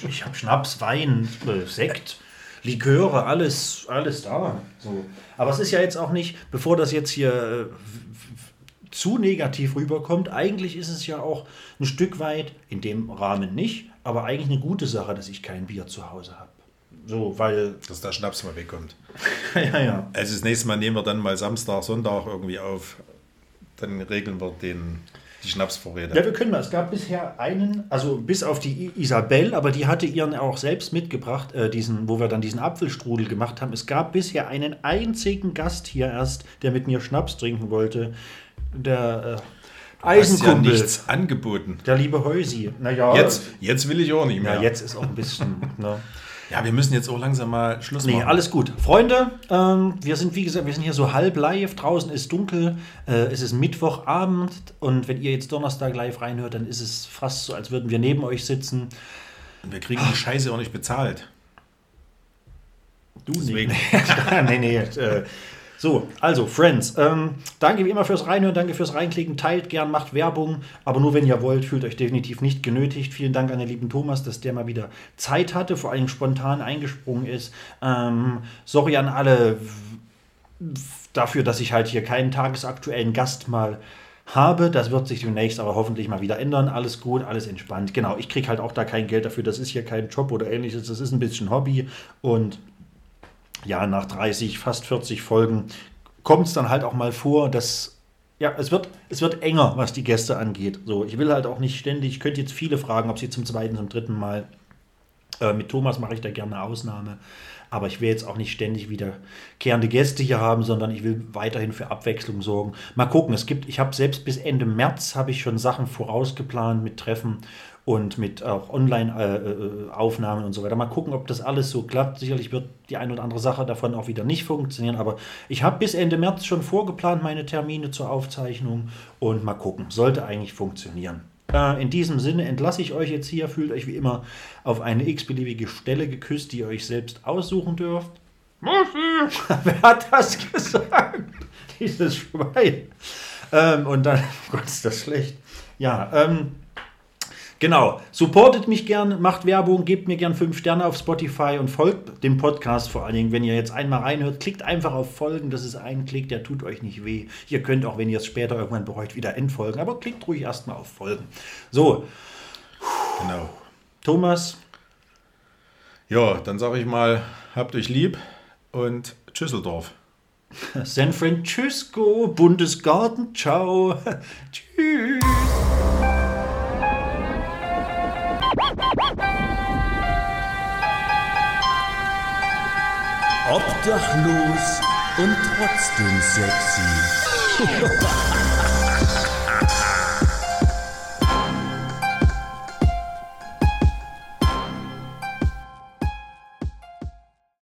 Ich habe Schnaps, Wein, äh, Sekt, Liköre, alles, alles da. So. Aber es ist ja jetzt auch nicht, bevor das jetzt hier äh, zu negativ rüberkommt, eigentlich ist es ja auch ein Stück weit, in dem Rahmen nicht, aber eigentlich eine gute Sache, dass ich kein Bier zu Hause habe. So, weil, Dass der Schnaps mal wegkommt. ja, ja. Also das nächste Mal nehmen wir dann mal Samstag, Sonntag irgendwie auf. Dann regeln wir den, die Schnapsvorräte. Ja, wir können mal. Es gab bisher einen, also bis auf die Isabel, aber die hatte ihren auch selbst mitgebracht, äh, diesen, wo wir dann diesen Apfelstrudel gemacht haben. Es gab bisher einen einzigen Gast hier erst, der mit mir Schnaps trinken wollte. Der äh, Du hast ja nichts angeboten. der liebe Heusi. Naja, Jetzt, jetzt will ich auch nicht mehr. ja, jetzt ist auch ein bisschen. ne. Ja, wir müssen jetzt auch langsam mal Schluss Nee, machen. alles gut. Freunde, ähm, wir sind, wie gesagt, wir sind hier so halb live. Draußen ist dunkel. Äh, es ist Mittwochabend. Und wenn ihr jetzt Donnerstag live reinhört, dann ist es fast so, als würden wir neben euch sitzen. Wir kriegen die Scheiße auch nicht bezahlt. Du Deswegen. nee, nee. Äh, so, also, Friends, ähm, danke wie immer fürs Reinhören, danke fürs Reinklicken, teilt gern, macht Werbung, aber nur wenn ihr wollt, fühlt euch definitiv nicht genötigt. Vielen Dank an den lieben Thomas, dass der mal wieder Zeit hatte, vor allem spontan eingesprungen ist. Ähm, sorry an alle dafür, dass ich halt hier keinen tagesaktuellen Gast mal habe. Das wird sich demnächst aber hoffentlich mal wieder ändern. Alles gut, alles entspannt. Genau, ich kriege halt auch da kein Geld dafür. Das ist hier kein Job oder ähnliches. Das ist ein bisschen Hobby und ja, nach 30, fast 40 Folgen kommt es dann halt auch mal vor, dass ja, es wird, es wird enger, was die Gäste angeht. So, ich will halt auch nicht ständig, ich könnte jetzt viele fragen, ob sie zum zweiten, zum dritten Mal. Äh, mit Thomas mache ich da gerne Ausnahme. Aber ich will jetzt auch nicht ständig wiederkehrende Gäste hier haben, sondern ich will weiterhin für Abwechslung sorgen. Mal gucken, es gibt, ich habe selbst bis Ende März habe ich schon Sachen vorausgeplant mit Treffen und mit auch Online-Aufnahmen und so weiter. Mal gucken, ob das alles so klappt. Sicherlich wird die eine oder andere Sache davon auch wieder nicht funktionieren, aber ich habe bis Ende März schon vorgeplant meine Termine zur Aufzeichnung und mal gucken. Sollte eigentlich funktionieren. Äh, in diesem Sinne entlasse ich euch jetzt hier. Fühlt euch wie immer auf eine x-beliebige Stelle geküsst, die ihr euch selbst aussuchen dürft. Wer hat das gesagt? Dieses Schwein. Ähm, und dann, oh Gott, ist das schlecht. Ja, ähm, genau. Supportet mich gern, macht Werbung, gebt mir gern 5 Sterne auf Spotify und folgt dem Podcast vor allen Dingen. Wenn ihr jetzt einmal reinhört, klickt einfach auf Folgen. Das ist ein Klick, der tut euch nicht weh. Ihr könnt auch, wenn ihr es später irgendwann bereut, wieder entfolgen. Aber klickt ruhig erstmal auf Folgen. So, Genau. Thomas, Ja, dann sage ich mal, habt euch lieb und Tschüsseldorf. San Francisco, Bundesgarten, ciao. Tschüss. Obdachlos und trotzdem sexy.